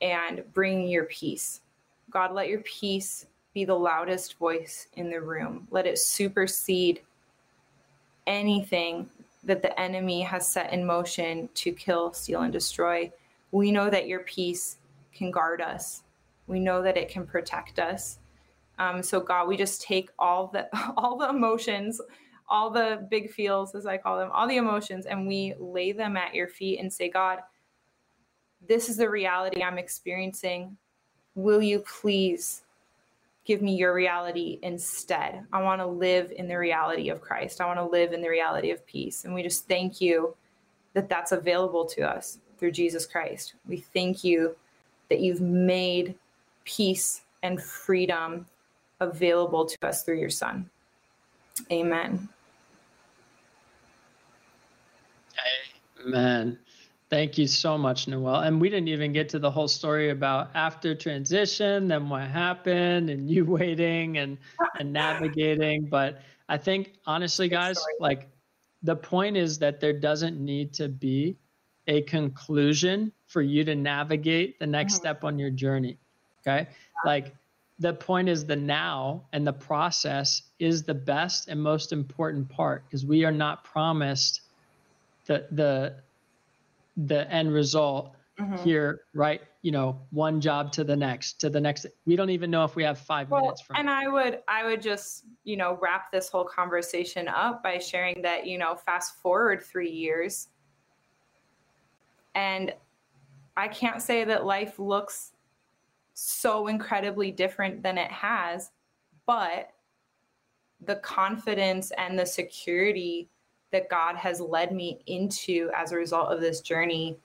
and bring your peace. God, let your peace be the loudest voice in the room. Let it supersede anything that the enemy has set in motion to kill, steal, and destroy. We know that your peace can guard us. We know that it can protect us. Um, so God, we just take all the all the emotions, all the big feels, as I call them, all the emotions, and we lay them at your feet and say, God, this is the reality I'm experiencing. Will you please give me your reality instead. I want to live in the reality of Christ. I want to live in the reality of peace. And we just thank you that that's available to us through Jesus Christ. We thank you that you've made peace and freedom available to us through your Son. Amen. Amen. Thank you so much, Noelle. And we didn't even get to the whole story about after transition, then what happened, and you waiting and and navigating. But I think honestly, guys, like the point is that there doesn't need to be a conclusion for you to navigate the next mm-hmm. step on your journey. Okay, like the point is the now and the process is the best and most important part because we are not promised the the the end result mm-hmm. here right you know one job to the next to the next we don't even know if we have five well, minutes from and i would i would just you know wrap this whole conversation up by sharing that you know fast forward three years and i can't say that life looks so incredibly different than it has but the confidence and the security that God has led me into as a result of this journey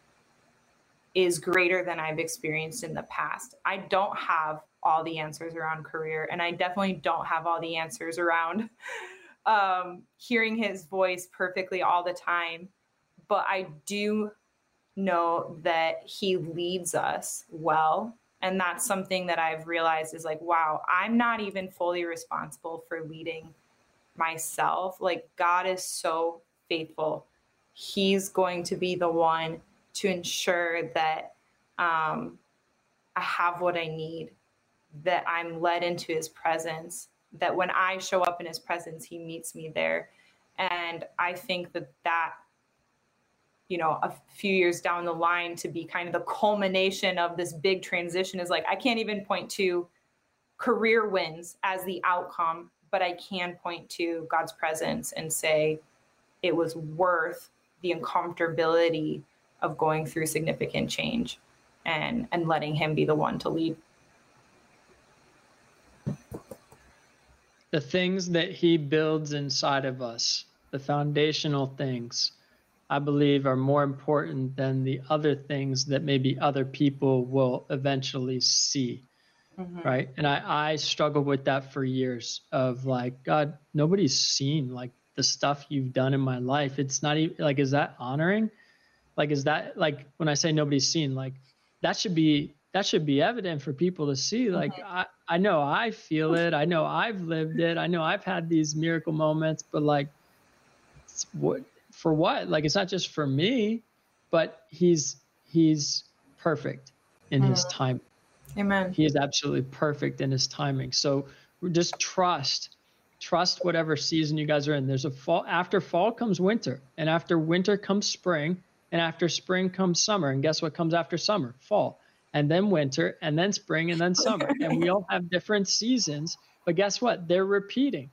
is greater than I've experienced in the past. I don't have all the answers around career, and I definitely don't have all the answers around um, hearing his voice perfectly all the time. But I do know that he leads us well And that's something that I've realized is like, wow, I'm not even fully responsible for leading myself. Like, God is so faithful. He's going to be the one to ensure that um, I have what I need, that I'm led into his presence, that when I show up in his presence, he meets me there. And I think that that, you know, a few years down the line to be kind of the culmination of this big transition is like, I can't even point to career wins as the outcome, but I can point to God's presence and say it was worth the uncomfortability of going through significant change and and letting him be the one to lead. The things that he builds inside of us the foundational things i believe are more important than the other things that maybe other people will eventually see mm-hmm. right? And i i struggled with that for years of like god nobody's seen like the stuff you've done in my life. It's not even like is that honoring? Like is that like when i say nobody's seen like that should be that should be evident for people to see like mm-hmm. I, I know i feel it. I know i've lived it. I know i've had these miracle moments but like what for what? Like it's not just for me but he's he's perfect in mm-hmm. his time amen he is absolutely perfect in his timing so just trust trust whatever season you guys are in there's a fall after fall comes winter and after winter comes spring and after spring comes summer. And guess what comes after summer? Fall. And then winter, and then spring, and then summer. and we all have different seasons. But guess what? They're repeating.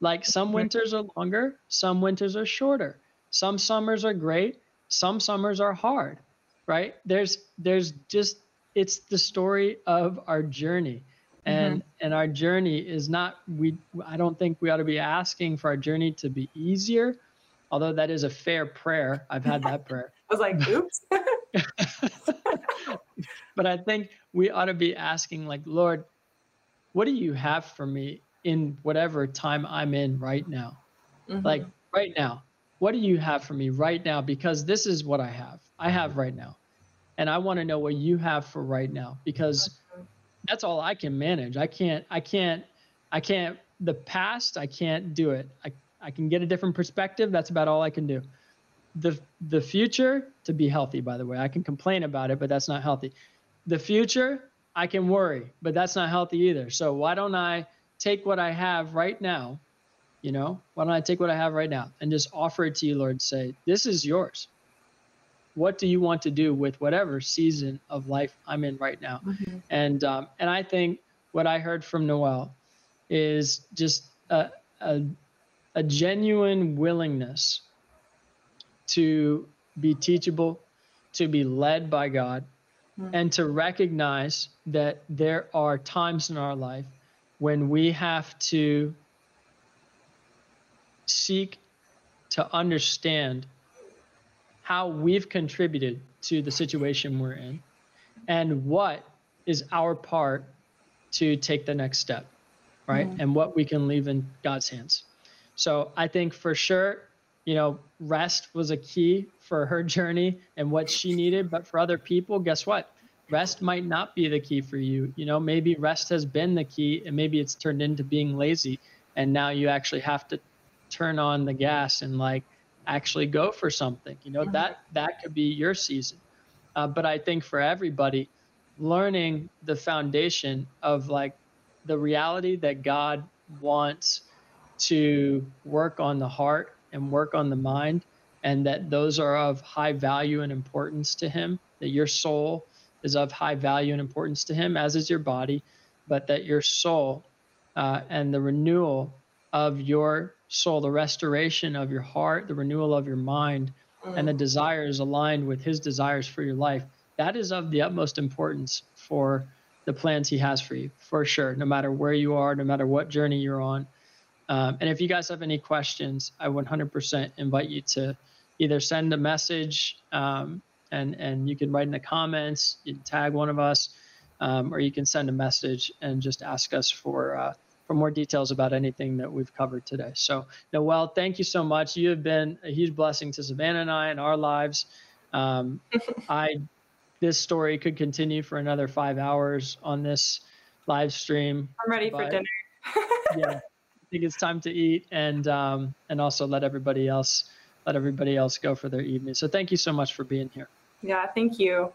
Like some winters are longer, some winters are shorter. Some summers are great, some summers are hard. Right? There's there's just it's the story of our journey. And mm-hmm. and our journey is not we I don't think we ought to be asking for our journey to be easier, although that is a fair prayer. I've had that prayer. I was like, oops. but I think we ought to be asking, like, Lord, what do you have for me in whatever time I'm in right now? Mm-hmm. Like, right now, what do you have for me right now? Because this is what I have. I have right now. And I want to know what you have for right now because that's all I can manage. I can't, I can't, I can't, the past, I can't do it. I, I can get a different perspective. That's about all I can do the the future to be healthy by the way i can complain about it but that's not healthy the future i can worry but that's not healthy either so why don't i take what i have right now you know why don't i take what i have right now and just offer it to you lord say this is yours what do you want to do with whatever season of life i'm in right now mm-hmm. and um, and i think what i heard from Noelle is just a, a, a genuine willingness to be teachable, to be led by God, mm-hmm. and to recognize that there are times in our life when we have to seek to understand how we've contributed to the situation we're in and what is our part to take the next step, right? Mm-hmm. And what we can leave in God's hands. So I think for sure you know, rest was a key for her journey and what she needed. But for other people, guess what? Rest might not be the key for you. You know, maybe rest has been the key and maybe it's turned into being lazy. And now you actually have to turn on the gas and like actually go for something. You know, mm-hmm. that that could be your season. Uh, but I think for everybody, learning the foundation of like the reality that God wants to work on the heart and work on the mind, and that those are of high value and importance to Him, that your soul is of high value and importance to Him, as is your body, but that your soul uh, and the renewal of your soul, the restoration of your heart, the renewal of your mind, and the mm. desires aligned with His desires for your life, that is of the utmost importance for the plans He has for you, for sure, no matter where you are, no matter what journey you're on. Um, and if you guys have any questions, I 100% invite you to either send a message um, and, and you can write in the comments, you can tag one of us, um, or you can send a message and just ask us for, uh, for more details about anything that we've covered today. So, Noelle, thank you so much. You have been a huge blessing to Savannah and I in our lives. Um, I this story could continue for another five hours on this live stream. I'm ready for dinner. yeah, I think it's time to eat and um, and also let everybody else let everybody else go for their evening. So thank you so much for being here. Yeah, thank you.